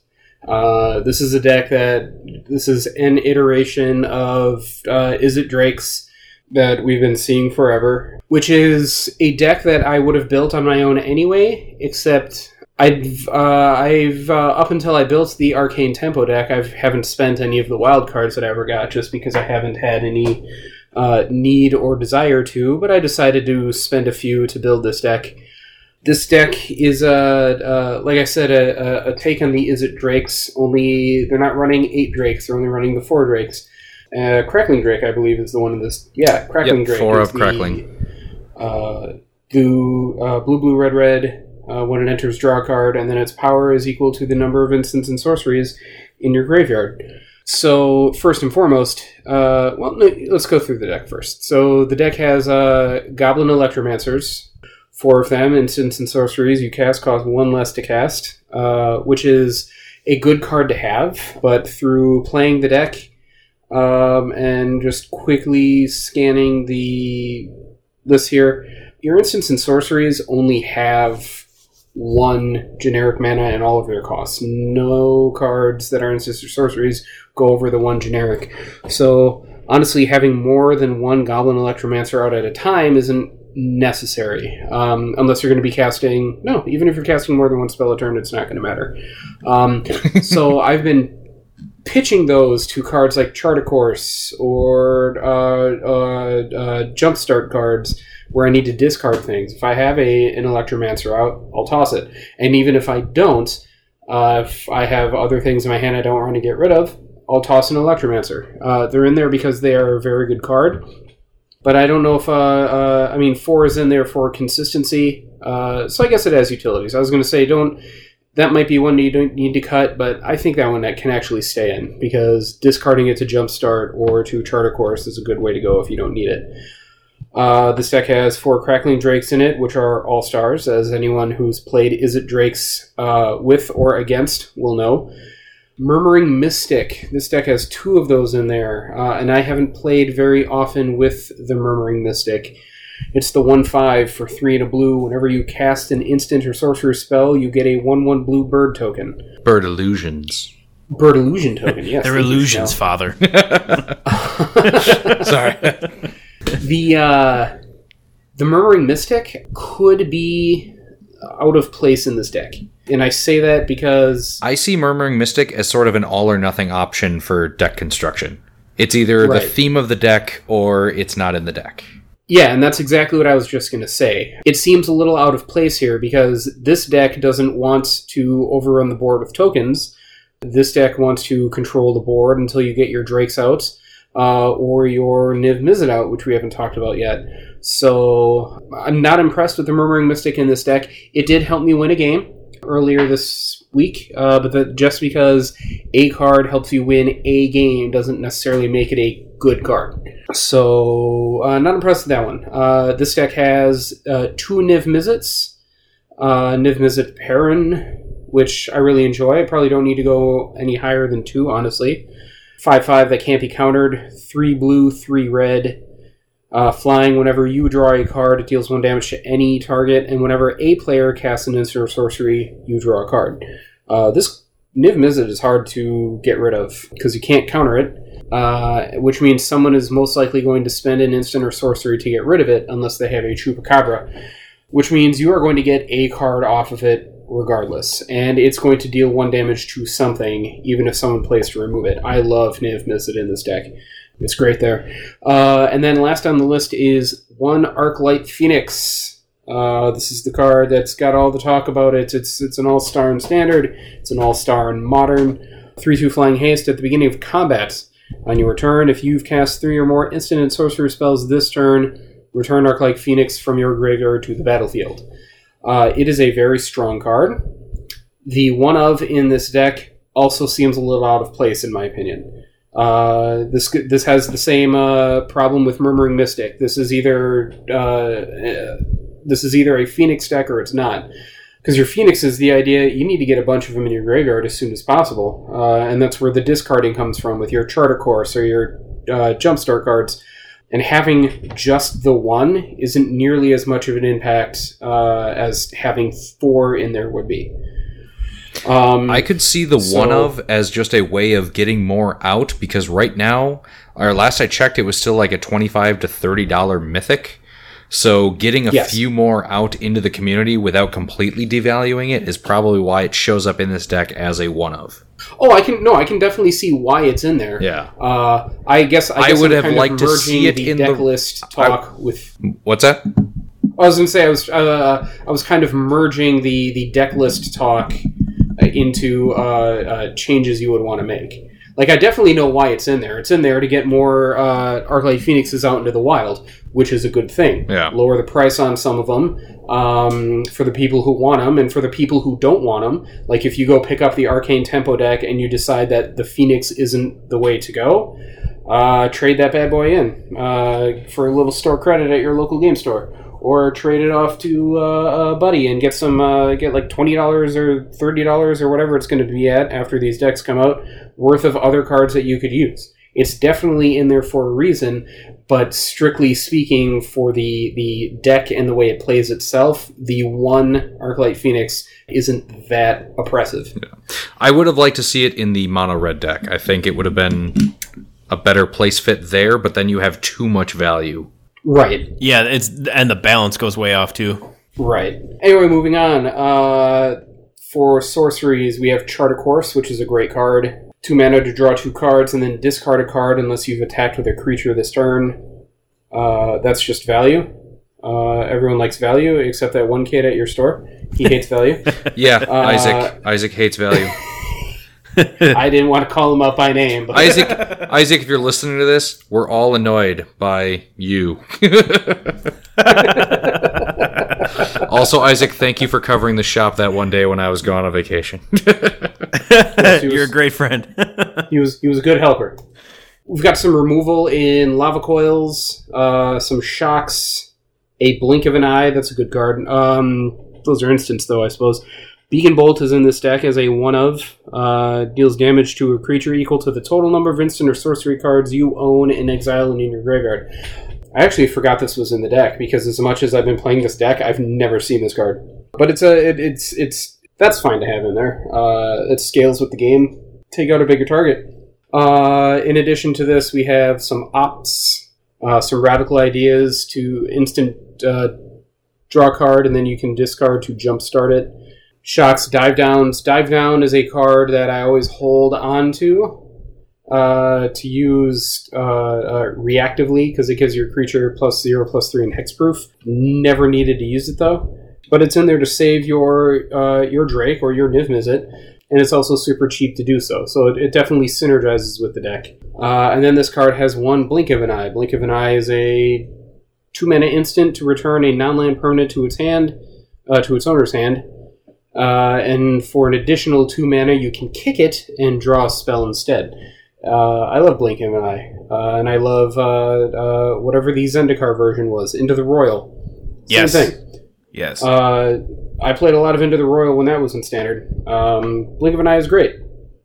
Uh, this is a deck that this is an iteration of uh, it Drake's that we've been seeing forever, which is a deck that I would have built on my own anyway, except I've uh, I've uh, up until I built the Arcane Tempo deck, I haven't spent any of the wild cards that I ever got just because I haven't had any uh, need or desire to, but I decided to spend a few to build this deck. This deck is a, uh, like I said, a, a, take on the Izzet Drakes. Only they're not running eight Drakes; they're only running the four Drakes. Uh, Crackling Drake, I believe, is the one in this. Yeah, Crackling Yep, Drake. four of Crackling. Uh, blue, uh, blue, blue, red, red. Uh, when it enters, draw a card, and then its power is equal to the number of instants and sorceries in your graveyard. So first and foremost, uh, well, let's go through the deck first. So the deck has uh, Goblin Electromancers, four of them, instants and sorceries you cast cost one less to cast, uh, which is a good card to have. But through playing the deck um, and just quickly scanning the list here, your instants and sorceries only have one generic mana and all of their costs. No cards that are instants or sorceries go over the one generic. So honestly, having more than one Goblin Electromancer out at a time isn't necessary, um, unless you're going to be casting. No, even if you're casting more than one spell a turn, it's not going to matter. Um, so I've been pitching those to cards like Chart a Course or uh, uh, uh, Jumpstart cards where I need to discard things. If I have a an Electromancer out, I'll toss it. And even if I don't, uh, if I have other things in my hand I don't want to get rid of, I'll toss an Electromancer. They're in there because they are a very good card. But I don't know if, uh, uh, I mean, four is in there for consistency. Uh, so I guess it has utilities. I was going to say, don't, that might be one you don't need to cut, but I think that one that can actually stay in because discarding it to Jumpstart or to Chart a Course is a good way to go if you don't need it. Uh, this deck has four Crackling Drakes in it, which are all stars, as anyone who's played Izzet Drakes uh, with or against will know. Murmuring Mystic. This deck has two of those in there, uh, and I haven't played very often with the Murmuring Mystic. It's the 1 5 for 3 and a blue. Whenever you cast an instant or sorcerer spell, you get a 1 1 blue bird token. Bird illusions. Bird illusion token, yes. They're illusions, father. Sorry. the uh, the murmuring mystic could be out of place in this deck and i say that because I see Murmuring Mystic as sort of an all or nothing option for deck construction. It's either Right. the theme of the deck or it's not in the deck. Yeah and that's exactly what i was just going to say. It seems a little out of place here because this deck doesn't want to overrun the board with tokens. This deck wants to control the board until you get your drakes out uh, or your niv mizzet out which we haven't talked about yet. So i'm not impressed with the murmuring mystic in this deck. It did help me win a game earlier this week, uh, but just because a card helps you win a game doesn't necessarily make it a good card. So, uh, not impressed with that one. Uh, this deck has uh, two Niv Mizzets, uh, Niv Mizzet Parun, which I really enjoy. I probably don't need to go any higher than two, honestly. 5 5 that can't be countered, 3 blue, 3 red. Uh, flying, whenever you draw a card, it deals one damage to any target, and whenever a player casts an instant or sorcery, you draw a card. Uh, this Niv Mizzet is hard to get rid of because you can't counter it, uh, which means someone is most likely going to spend an instant or sorcery to get rid of it unless they have a Chupacabra, which means you are going to get a card off of it regardless, and it's going to deal one damage to something, even if someone plays to remove it. I love Niv Mizzet in this deck. It's great there. Uh, and then last on the list is one Arclight Phoenix. Uh, this is the card that's got all the talk about it. It's it's an all star in standard. It's an all star in modern. Three two flying haste at the beginning of combat. On your return, if you've cast three or more instant and sorcery spells this turn, return Arclight Phoenix from your graveyard to the battlefield. Uh, it is a very strong card. The one of in this deck also seems a little out of place, in my opinion. Uh, this this has the same uh, problem with Murmuring Mystic. This is either uh, uh, this is either a Phoenix deck or it's not. Because your Phoenix is the idea you need to get a bunch of them in your graveyard as soon as possible, uh, and that's where the discarding comes from with your Chart a Course or your uh, Jumpstart cards. And having just the one isn't nearly as much of an impact as having four in there would be. Um, I could see the So- one of as just a way of getting more out because right now, or last I checked, it was still like a twenty-five to thirty dollar mythic. So getting a Yes. few more out into the community without completely devaluing it is probably why it shows up in this deck as a one of. Oh, I can no, I can definitely see why it's in there. Yeah. Uh, I guess I, I would I'm have liked to see it the in deck the- list talk with. What's that? I was going to say I was uh, I was kind of merging the the deck list talk into uh, uh, changes you would want to make. Like I definitely know why it's in there. It's in there to get more uh, Arclight Phoenixes out into the wild, which is a good thing. Yeah. Lower the price on some of them um, for the people who want them, and for the people who don't want them. Like if you go pick up the Arcane Tempo deck and you decide that the Phoenix isn't the way to go, uh, trade that bad boy in uh, for a little store credit at your local game store, or trade it off to uh, a buddy and get some uh, get like twenty dollars or thirty dollars or whatever it's going to be at after these decks come out worth of other cards that you could use. It's definitely in there for a reason, but strictly speaking, for the the deck and the way it plays itself, the one Arclight Phoenix isn't that oppressive. I would have liked to see it in the mono red deck. I think it would have been a better place fit there, but then you have too much value. Right. Yeah, it's and the balance goes way off too. Right. Anyway, moving on. Uh, for sorceries, we have Chart a Course, which is a great card. Two mana to draw two cards, and then discard a card unless you've attacked with a creature this turn. Uh, that's just value. Uh, everyone likes value except that one kid at your store. He hates value. Yeah, Isaac. Isaac hates value. I didn't want to call him out by name, but Isaac, Isaac, if you're listening to this, we're all annoyed by you. also, Isaac, thank you for covering the shop that one day when I was gone on vacation. he You're a great friend. he was he was a good helper. We've got some removal in lava coils, uh, some shocks, a blink of an eye. That's a good card. Um, those are instants, though, I suppose. Beacon Bolt is in this deck as a one of. Uh, deals damage to a creature equal to the total number of instant or sorcery cards you own in exile and in your graveyard. I actually forgot this was in the deck because as much as I've been playing this deck, I've never seen this card. But it's a it, it's it's that's fine to have in there. Uh, it scales with the game. Take out a bigger target. Uh, in addition to this, we have some ops, uh, some radical ideas to instant uh, draw card, and then you can discard to jumpstart it. Shots, dive downs. Dive down is a card that I always hold on to uh, to use uh, uh, reactively because it gives your creature plus zero, plus three, and hexproof. Never needed to use it though, but it's in there to save your uh, your Drake or your Niv Mizzet, and it's also super cheap to do so. So it, it definitely synergizes with the deck. Uh, and then this card has one Blink of an Eye. Blink of an Eye is a two mana instant to return a non-land permanent to its hand, uh, to its owner's hand. Uh, and for an additional two mana, you can kick it and draw a spell instead. Uh, I love Blink of an Eye, uh, and I love uh, uh, whatever the Zendikar version was, Into the Roil. Same Yes. thing. yes. Uh, I played a lot of Into the Roil when that was in Standard. Um, Blink of an Eye is great.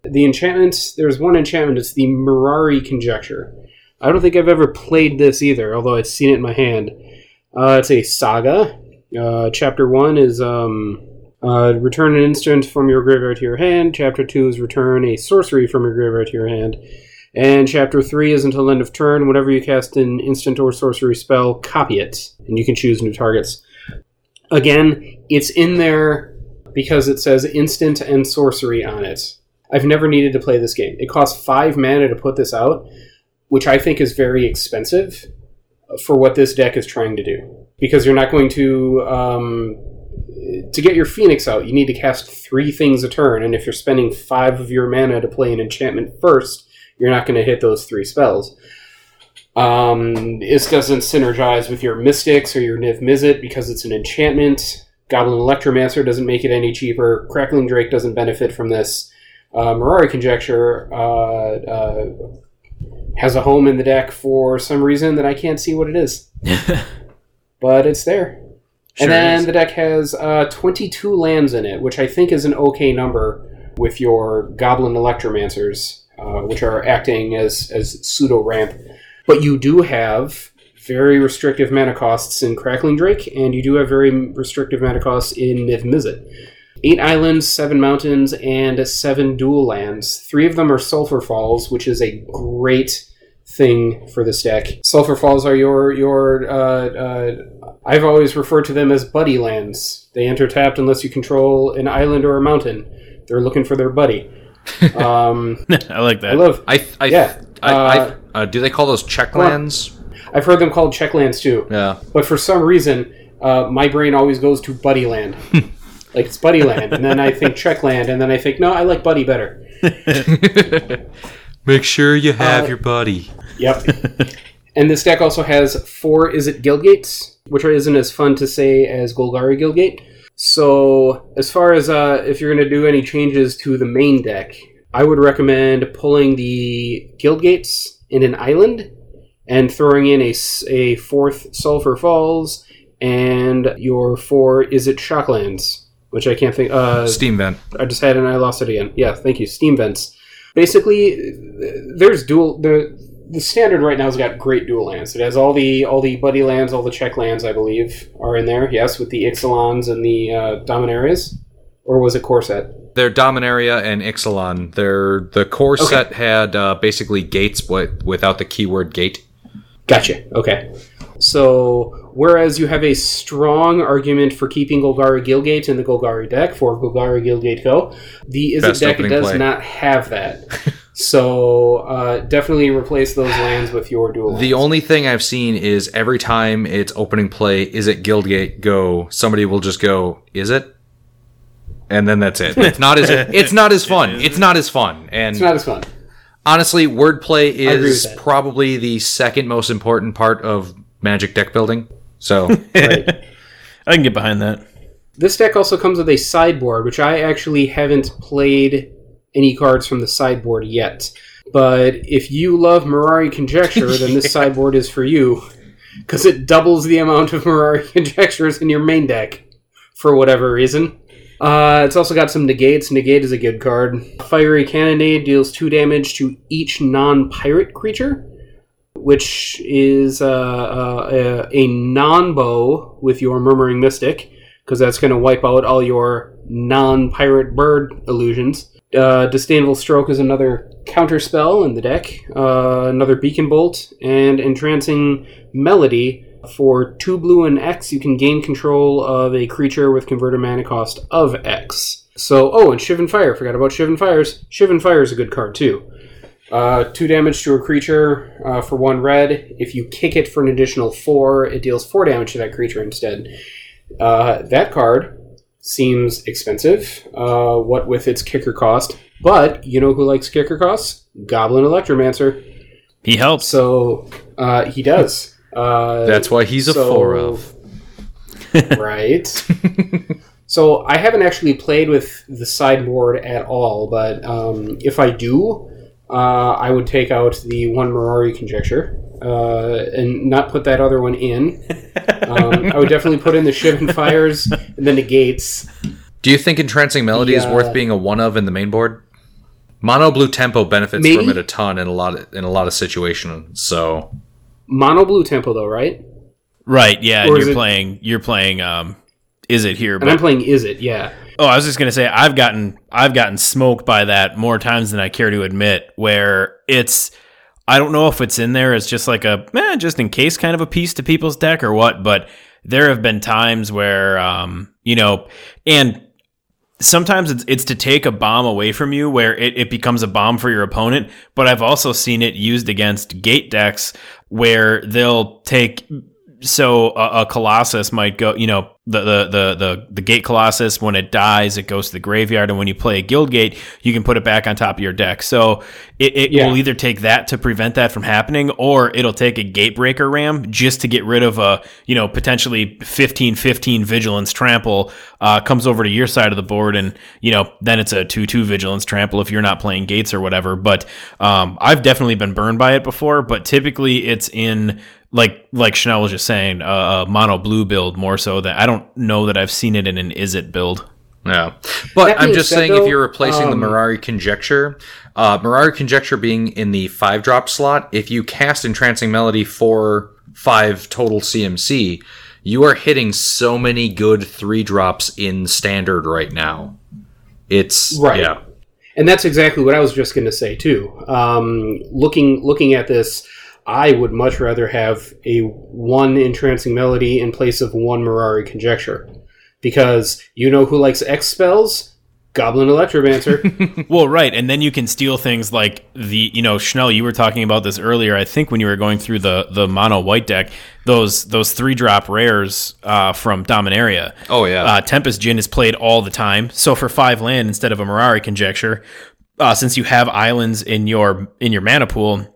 The enchantment, there's one enchantment, it's the Mirari Conjecture. I don't think I've ever played this either, although I've seen it in my hand. Uh, it's a saga. Uh, chapter 1 is um, uh, return an instant from your graveyard to your hand. Chapter 2 is return a sorcery from your graveyard to your hand. And chapter 3 is until end of turn. Whenever you cast an instant or sorcery spell, copy it. And you can choose new targets. Again, it's in there because it says instant and sorcery on it. I've never needed to play this game. It costs 5 mana to put this out, which I think is very expensive for what this deck is trying to do. Because you're not going to. Um, to get your Phoenix out, you need to cast three things a turn, and if you're spending five of your mana to play an enchantment first, you're not going to hit those three spells. Um, this doesn't synergize with your Mystics or your Niv Mizzet because it's an enchantment. Goblin Electromancer doesn't make it any cheaper. Crackling Drake doesn't benefit from this. Uh, Mirari Conjecture uh, uh, has a home in the deck for some reason that I can't see what it is, but it's there. Sure and then is. the deck has uh, 22 lands in it, which I think is an okay number with your Goblin Electromancers, uh, which are acting as, as pseudo ramp. But you do have very restrictive mana costs in Crackling Drake, and you do have very restrictive mana costs in Niv Mizzet. Eight islands, seven mountains, and seven dual lands. Three of them are Sulphur Falls, which is a great thing for this deck. Sulphur Falls are your your. Uh, uh, I've always referred to them as buddy lands. They enter tapped unless you control an island or a mountain. They're looking for their buddy. Um, I like that. I love. I, I, Yeah, I, uh, I, uh, do they call those checklands? I've heard them called checklands too. Yeah. But for some reason, uh, my brain always goes to buddy land. like it's buddy land, and then I think Checkland, and then I think no, I like Buddy better. Make sure you have Uh, your buddy. Yep. And this deck also has four Is It Guildgates, which isn't as fun to say as Golgari Guildgate. So, as far as uh, if you're going to do any changes to the main deck, I would recommend pulling the Guildgates in an island and throwing in a, a fourth Sulphur Falls and your four Izzet Shocklands, which I can't think. Uh, Steam vent. I just had it and I lost it again. Yeah, thank you. Steam vents. Basically, there's dual. The the standard right now has got great dual lands. It has all the all the buddy lands, all the check lands, I believe, are in there. Yes, with the Ixalans and the uh, Dominarias, or was it Core Set? They're Dominaria and Ixalan. They're the core set had uh, basically gates, but without the keyword gate. Gotcha. Okay. So, whereas you have a strong argument for keeping Golgari Guildgate in the Golgari deck for Golgari Guildgate Go, the Izzet deck does play. not have that. so, uh, definitely replace those lands with your dual lands. The only thing I've seen is every time it's opening play, Izzet Guildgate go? Somebody will just go, Izzet? And then that's it. It's not as it's not as fun. It's not as fun. And It's not as fun. honestly, wordplay is probably the second most important part of Magic deck building. So Right. I can get behind that. this deck also comes with a sideboard, which I actually haven't played any cards from the sideboard yet. But if you love Mirari Conjecture, then this sideboard is for you. Because it doubles the amount of Mirari Conjectures in your main deck, for whatever reason. Uh, it's also got some negates. Negate is a good card. Fiery Cannonade deals 2 damage to each non pirate creature, which is uh, uh, a, a nonbo with your Murmuring Mystic, because that's going to wipe out all your non pirate bird illusions. Uh, Disdainful Stroke is another counter spell in the deck, uh, another Beacon Bolt, and Entrancing Melody. For two blue and X, you can gain control of a creature with converted mana cost of X. So, oh, and Shivan Fire. Forgot about Shivan Fires. Shivan Fire is a good card too. Uh, two damage to a creature uh, for one red. If you kick it for an additional four, it deals four damage to that creature instead. Uh, that card seems expensive, uh, what with its kicker cost. But you know who likes kicker costs? Goblin Electromancer. He helps. So uh, he does. Uh, that's why he's a so- four of. right. so I haven't actually played with the sideboard at all, but um, if I do, uh, I would take out the one Mirari conjecture uh, and not put that other one in. Um, I would definitely put in the Shivan Fires and then the negates. Do you think Entrancing Melody is worth being a one of in the main board? Mono blue tempo benefits Maybe. from it a ton in a lot of, in a lot of situations. So Mono blue tempo though, right? Right, yeah, Or and you're it- playing you're playing um Izzet here? And I'm playing Izzet? Yeah. oh, I was just gonna say I've gotten I've gotten smoked by that more times than I care to admit, where it's I don't know if it's in there as just like a eh, just in case kind of a piece to people's deck or what, but there have been times where um, you know, and sometimes it's, it's to take a bomb away from you where it, it becomes a bomb for your opponent but i've also seen it used against gate decks where they'll take so a, a colossus might go you know the, the the the the gate colossus when it dies it goes to the graveyard and when you play a Guildgate you can put it back on top of your deck so it, it Yeah. will either take that to prevent that from happening or it'll take a Gatebreaker Ram just to get rid of a you know potentially 15 15 vigilance trample uh, comes over to your side of the board and you know then it's a 2 2 vigilance trample if you're not playing gates or whatever but um, i've definitely been burned by it before but typically it's in like like Schnell was just saying, uh, a mono blue build more so that I don't know that I've seen it in an Izzet build. Yeah, but That I'm just said, saying though, if you're replacing um, the Mirari Conjecture, uh, Mirari Conjecture being in the five drop slot, if you cast Entrancing Melody for five total CMC, you are hitting so many good three drops in standard right now. It's Right. yeah. And that's exactly what I was just going to say too. Um, looking looking at this, I would much rather have a one entrancing melody in place of one Mirari conjecture, because you know who likes X spells? Goblin Electromancer. Well, right, and then you can steal things like the you know Schnell. You were talking about this earlier. I think when you were going through the the mono white deck, those those three drop rares uh, from Dominaria. Oh, yeah. uh, Tempest Djinn is played all the time. So for five land instead of a Mirari Conjecture, uh, since you have islands in your in your mana pool,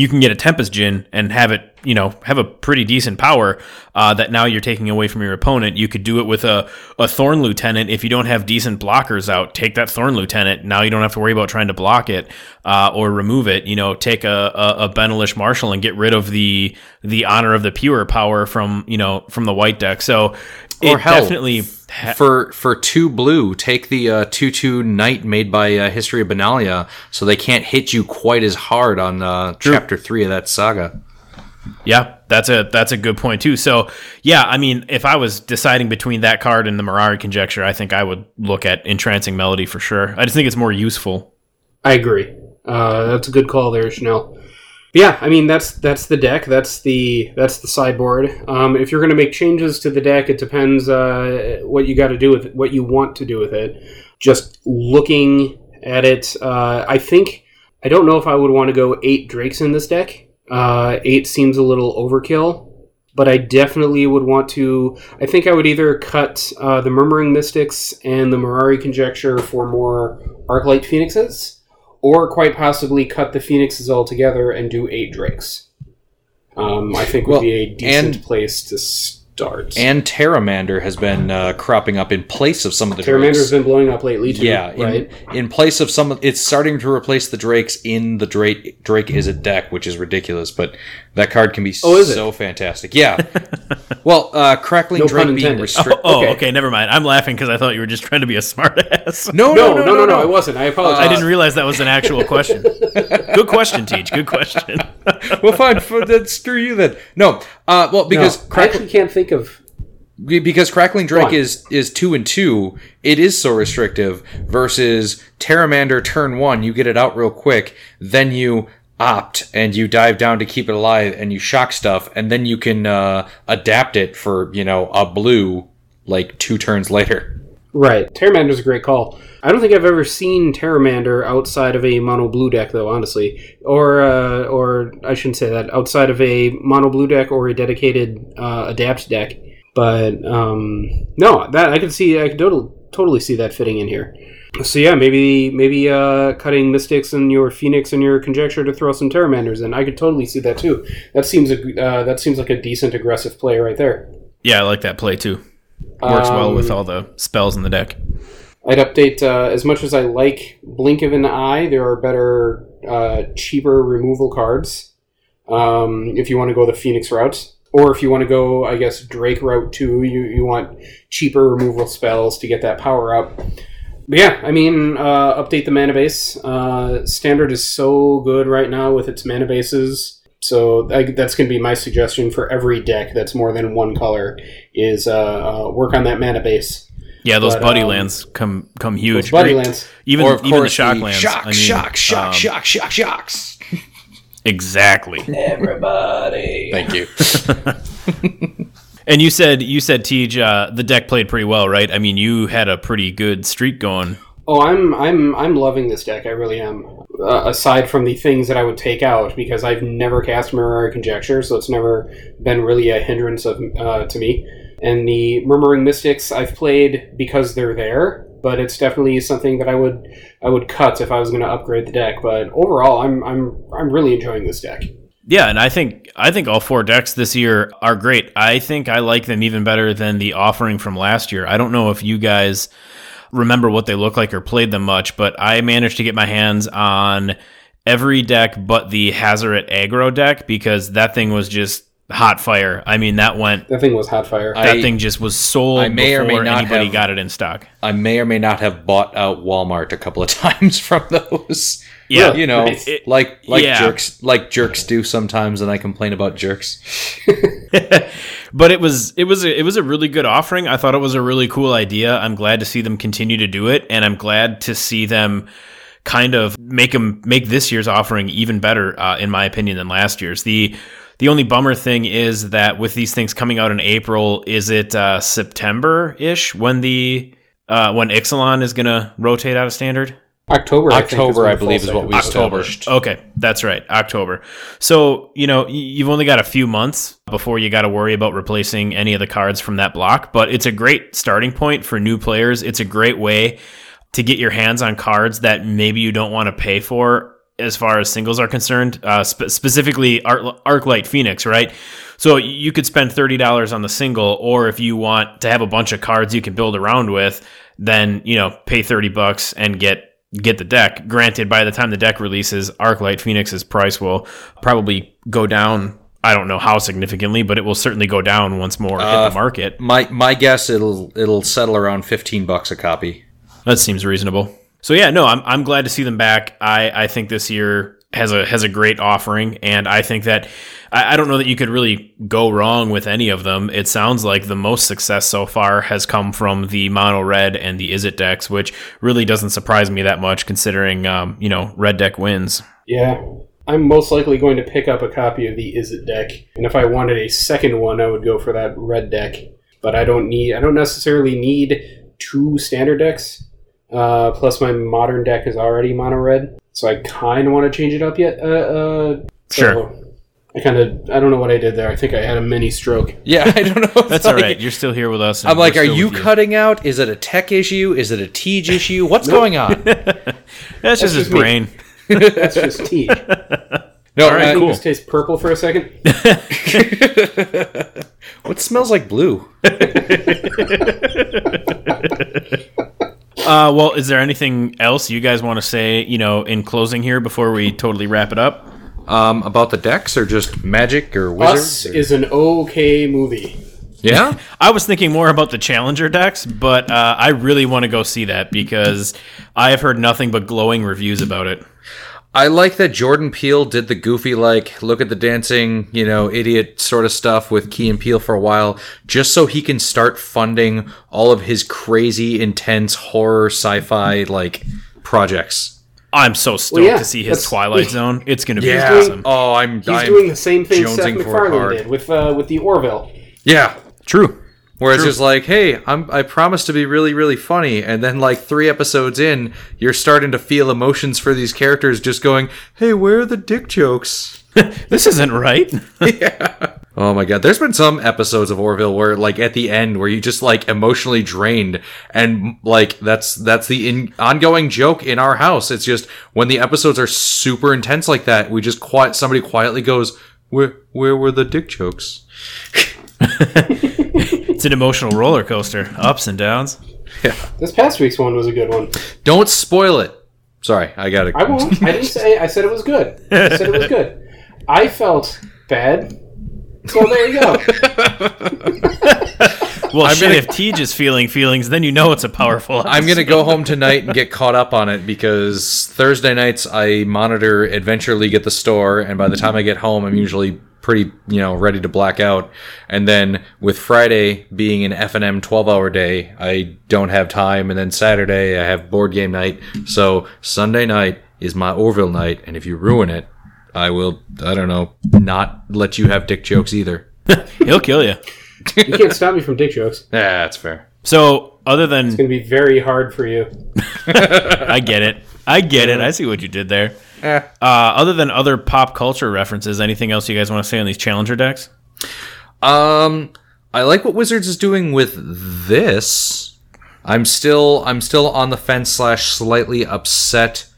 you can get a Tempest Djinn and have it, you know, have a pretty decent power uh, that now you're taking away from your opponent. You could do it with a, a Thorn Lieutenant. If you don't have decent blockers out, take that Thorn Lieutenant. Now you don't have to worry about trying to block it uh, or remove it. You know, take a, a, a Benalish Marshal and get rid of the the Honor of the Pure power from, you know, from the white deck. So Or it hell, definitely. For for two blue, take the uh, two two knight made by uh, History of Benalia, so they can't hit you quite as hard on uh, chapter three of that saga. Yeah, that's a that's a good point too. So yeah, I mean, if I was deciding between that card and the Mirari conjecture, I think I would look at entrancing melody for sure. I just think it's more useful. I agree. Uh, that's a good call there, Schnell. Yeah, I mean that's that's the deck. That's the that's the sideboard. Um, if you're going to make changes to the deck, it depends uh, what you got to do with it, what you want to do with it. Just looking at it, uh, I think I don't know if I would want to go eight drakes in this deck. Uh, eight seems a little overkill, but I definitely would want to. I think I would either cut uh, the Murmuring Mystics and the Mirari Conjecture for more Arclight Phoenixes, or quite possibly cut the Phoenixes altogether and do eight Drakes. Um, I think would Well, be a decent and- place to start. And Pteramander has been uh, cropping up in place of some of the Pteramander's drakes. been blowing up lately too. Yeah, in, right. in place of some, of, it's starting to replace the drakes in the Drake Drake is a deck, which is ridiculous. But that card can be Oh, is it? so fantastic. Yeah. well, uh, crackling No Drake being restricted. Oh, Okay. okay. never mind. I'm laughing because I thought you were just trying to be a smartass. No, No, no, no, no, I wasn't. I apologize. I didn't realize that was an actual question. Good question, Tej. Good question. well, fine. f- Then screw you then. No. Uh, well, because No, I actually can't think of. because crackling drake is is two and two it is so restrictive versus pteramander turn one you get it out real quick then you opt and you dive down to keep it alive and you shock stuff and then you can uh, adapt it for you know a blue like two turns later Right, Pteramander's a great call. I don't think I've ever seen Pteramander outside of a mono blue deck, though. Honestly, or uh, or I shouldn't say that outside of a mono blue deck or a dedicated uh, adapt deck. But um, no, that I could see. I could totally totally see that fitting in here. So yeah, maybe maybe uh, cutting Mystics and your Phoenix and your Conjecture to throw some Pteramanders in. I could totally see that too. That seems a, uh, that seems like a decent aggressive play right there. Yeah, I like that play too. Works well with Um, all the spells in the deck. I'd update uh, as much as I like Blink of an Eye. There are better, uh, cheaper removal cards um, if you want to go the Phoenix route, or if you want to go, I guess Drake route too. You you want cheaper removal spells to get that power up. But yeah, I mean, uh, update the mana base. Uh, standard is so good right now with its mana bases. So I, that's going to be my suggestion for every deck that's more than one color is uh, uh, work on that mana base. Yeah, those but, buddy um, lands come come huge. Those buddy Great. lands. Even or of even the shock the lands. shock I mean, shock shock um, shock shock shocks Exactly. Everybody. thank you And you said you said Tej, uh, the deck played pretty well, right? I mean, you had a pretty good streak going. Oh, I'm I'm I'm loving this deck. I really am. Uh, aside from the things that I would take out, because I've never cast Mirror Conjecture, so it's never been really a hindrance of uh, to me. And the Murmuring Mystics I've played because they're there, but it's definitely something that I would I would cut if I was going to upgrade the deck. But overall, I'm I'm I'm really enjoying this deck. Yeah, and I think I think all four decks this year are great. I think I like them even better than the offering from last year. I don't know if you guys remember what they look like or played them much, but I managed to get my hands on every deck but the Hazaret aggro deck because that thing was just hot fire. I mean, that went That thing was hot fire. I- that thing just was sold I may or may not anybody have- got it in stock. i may or may not have bought out walmart a couple of times from those Yeah, you know. It- like like yeah. jerks like jerks do sometimes, and I complain about jerks. but it was it was a, it was a really good offering. I thought it was a really cool idea. I'm glad to see them continue to do it, and I'm glad to see them kind of make them make this year's offering even better, uh, in my opinion, than last year's. The the only bummer thing is that with these things coming out in April, is it uh, September ish when the uh, when Ixalan is going to rotate out of standard? October. I think, October, when I believe, falls is what second. we October. established. Okay, that's right, October. So you know you've only got a few months before you got to worry about replacing any of the cards from that block. But it's a great starting point for new players. It's a great way to get your hands on cards that maybe you don't want to pay for as far as singles are concerned, uh, spe- specifically Arc- Arclight Phoenix, right? So you could spend thirty dollars on the single, or if you want to have a bunch of cards you can build around with, then you know pay thirty bucks and get get the deck. Granted, by the time the deck releases, Arclight Phoenix's price will probably go down. I don't know how significantly, but it will certainly go down once more hit Uh, the market. My my guess it'll it'll settle around fifteen bucks a copy. That seems reasonable. So yeah, no, I'm I'm glad to see them back. I I think this year has a has a great offering, and I think that I, I don't know that you could really go wrong with any of them. It sounds like the most success so far has come from the mono red and the Izzet decks, which really doesn't surprise me that much considering um, you know red deck wins. Yeah. I'm most likely going to pick up a copy of the Izzet deck, and if I wanted a second one, I would go for that red deck. But I don't need, I don't necessarily need two standard decks. Uh, plus, my modern deck is already mono red, so I kind of want to change it up yet. Uh, uh, so Sure. I kind of, I don't know what I did there. I think I had a mini stroke. Yeah, I don't know. That's all right. You're still here with us. I'm like, we're are still you cutting out? Is it a tech issue? Is it a Tej issue? What's going on? That's just his just me. brain. That's just tea. No, All right, uh, cool. Just taste purple for a second. What smells like blue? Uh, well, is there anything else you guys want to say, you know, in closing here before we totally wrap it up? Um, about the decks or just magic or Us wizards? or- is an okay movie. yeah. I was thinking more about the Challenger decks, but uh, I really want to go see that because I have heard nothing but glowing reviews about it. I like that Jordan Peele did the goofy, like, look at the dancing, you know, idiot sort of stuff with Key and Peele for a while, just so he can start funding all of his crazy, intense horror sci-fi like projects. I'm so stoked yeah, to see his that's- Twilight Zone. It's going to be Yeah. awesome. Oh, I'm. He's I'm doing the same thing Seth jonesing for MacFarlane did with uh, with the Orville. Yeah. True. Where it's just like, hey, I'm, I promise to be really, really funny, and then like three episodes in, you're starting to feel emotions for these characters, just going, hey, where are the dick jokes? This isn't right. yeah. Oh my god, there's been some episodes of Orville where, like, at the end, where you just like emotionally drained, and like that's that's the in- ongoing joke in our house. It's just when the episodes are super intense like that, we just quiet. Somebody quietly goes, "Where where were the dick jokes?" it's an emotional roller coaster, ups and downs. Yeah. This past week's one was a good one. Don't spoil it. Sorry, I got it. I won't. I didn't say. I said it was good. I said it was good. I felt bad. So there you go. Well, shit, gonna- if Tej is feeling feelings, then you know it's a powerful. I'm gonna go home tonight and get caught up on it because Thursday nights I monitor Adventure League at the store, and by the time I get home, I'm usually pretty, you know, ready to black out. And then with Friday being an F and M 12 hour day, I don't have time. And then Saturday I have board game night. So Sunday night is my Orville night, and if you ruin it, I will, I don't know, not let you have dick jokes either. He'll kill you. You can't stop me from dick jokes. Yeah, that's fair. So, other than It's gonna be very hard for you. I get it, I get it. I see what you did there. Eh. Uh, other than other pop culture references, anything else you guys want to say on these Challenger decks? Um, I like what Wizards is doing with this. I'm still I'm still on the fence slash slightly upset,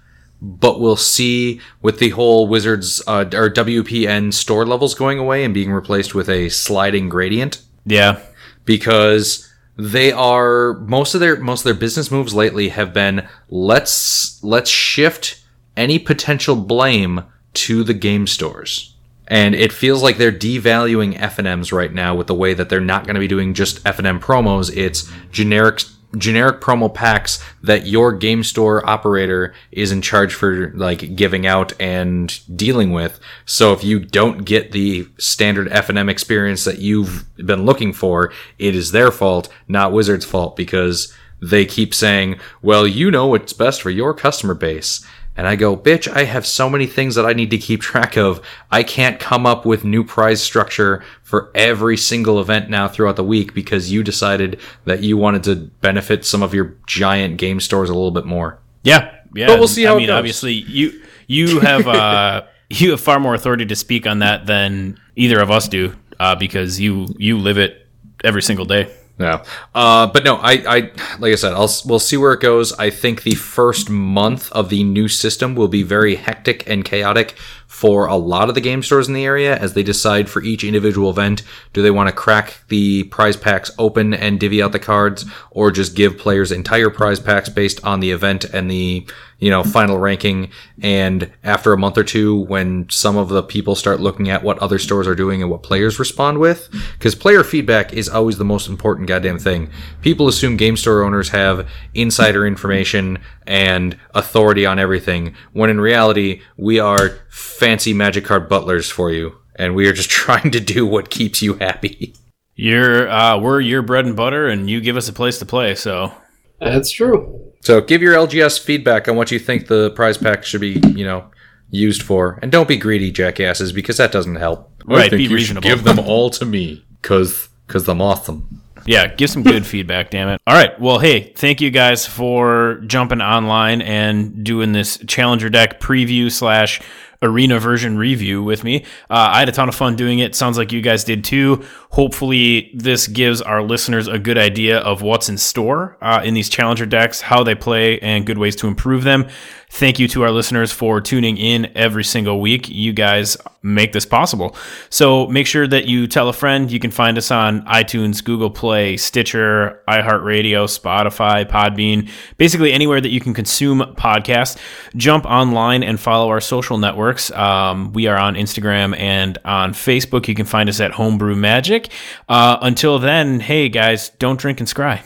but we'll see with the whole Wizards uh, or WPN store levels going away and being replaced with a sliding gradient Yeah, because they are most of their most of their business moves lately have been let's let's shift any potential blame to the game stores. And it feels like they're devaluing F&Ms right now with the way that they're not going to be doing just F&M promos. It's generic generic promo packs that your game store operator is in charge for like giving out and dealing with. So if you don't get the standard F&M experience that you've been looking for, it is their fault, not Wizards' fault because they keep saying, "Well, you know what's best for your customer base." And I go, bitch, I have so many things that I need to keep track of. I can't come up with new prize structure for every single event now throughout the week because you decided that you wanted to benefit some of your giant game stores a little bit more. yeah, yeah. But we'll see how I it mean, goes. obviously, you you have uh, you have far more authority to speak on that than either of us do, uh, because you you live it every single day. No, uh, but no, I, I, like I said, I'll we'll see where it goes. I think the first month of the new system will be very hectic and chaotic for a lot of the game stores in the area as they decide for each individual event do they want to crack the prize packs open and divvy out the cards or just give players entire prize packs based on the event and the you know final ranking? And after a month or two when some of the people start looking at what other stores are doing and what players respond with because player feedback is always the most important goddamn thing. People assume game store owners have insider information and authority on everything when in reality we are fancy magic card butlers for you and we are just trying to do what keeps you happy You're uh, we're your bread and butter, and you give us a place to play. So That's true. So give your LGS feedback on what you think the prize pack should be, you know, used for, and don't be greedy, jackasses, because that doesn't help. Right, be reasonable. give them all to me, cause cause I'm awesome. Yeah, give some good feedback, damn it. All right. Well, hey, thank you guys for jumping online and doing this Challenger deck preview slash arena version review with me. Uh, I had a ton of fun doing it. Sounds like you guys did too. Hopefully, this gives our listeners a good idea of what's in store uh, in these Challenger decks, how they play, and good ways to improve them. Thank you to our listeners for tuning in every single week. You guys make this possible. So make sure that you tell a friend. You can find us on iTunes, Google Play, Stitcher, iHeartRadio, Spotify, Podbean, basically anywhere that you can consume podcasts. Jump online and follow our social networks. Um, we are on Instagram and on Facebook. You can find us at Homebrew Magic. Uh, until then, hey guys, don't drink and scry.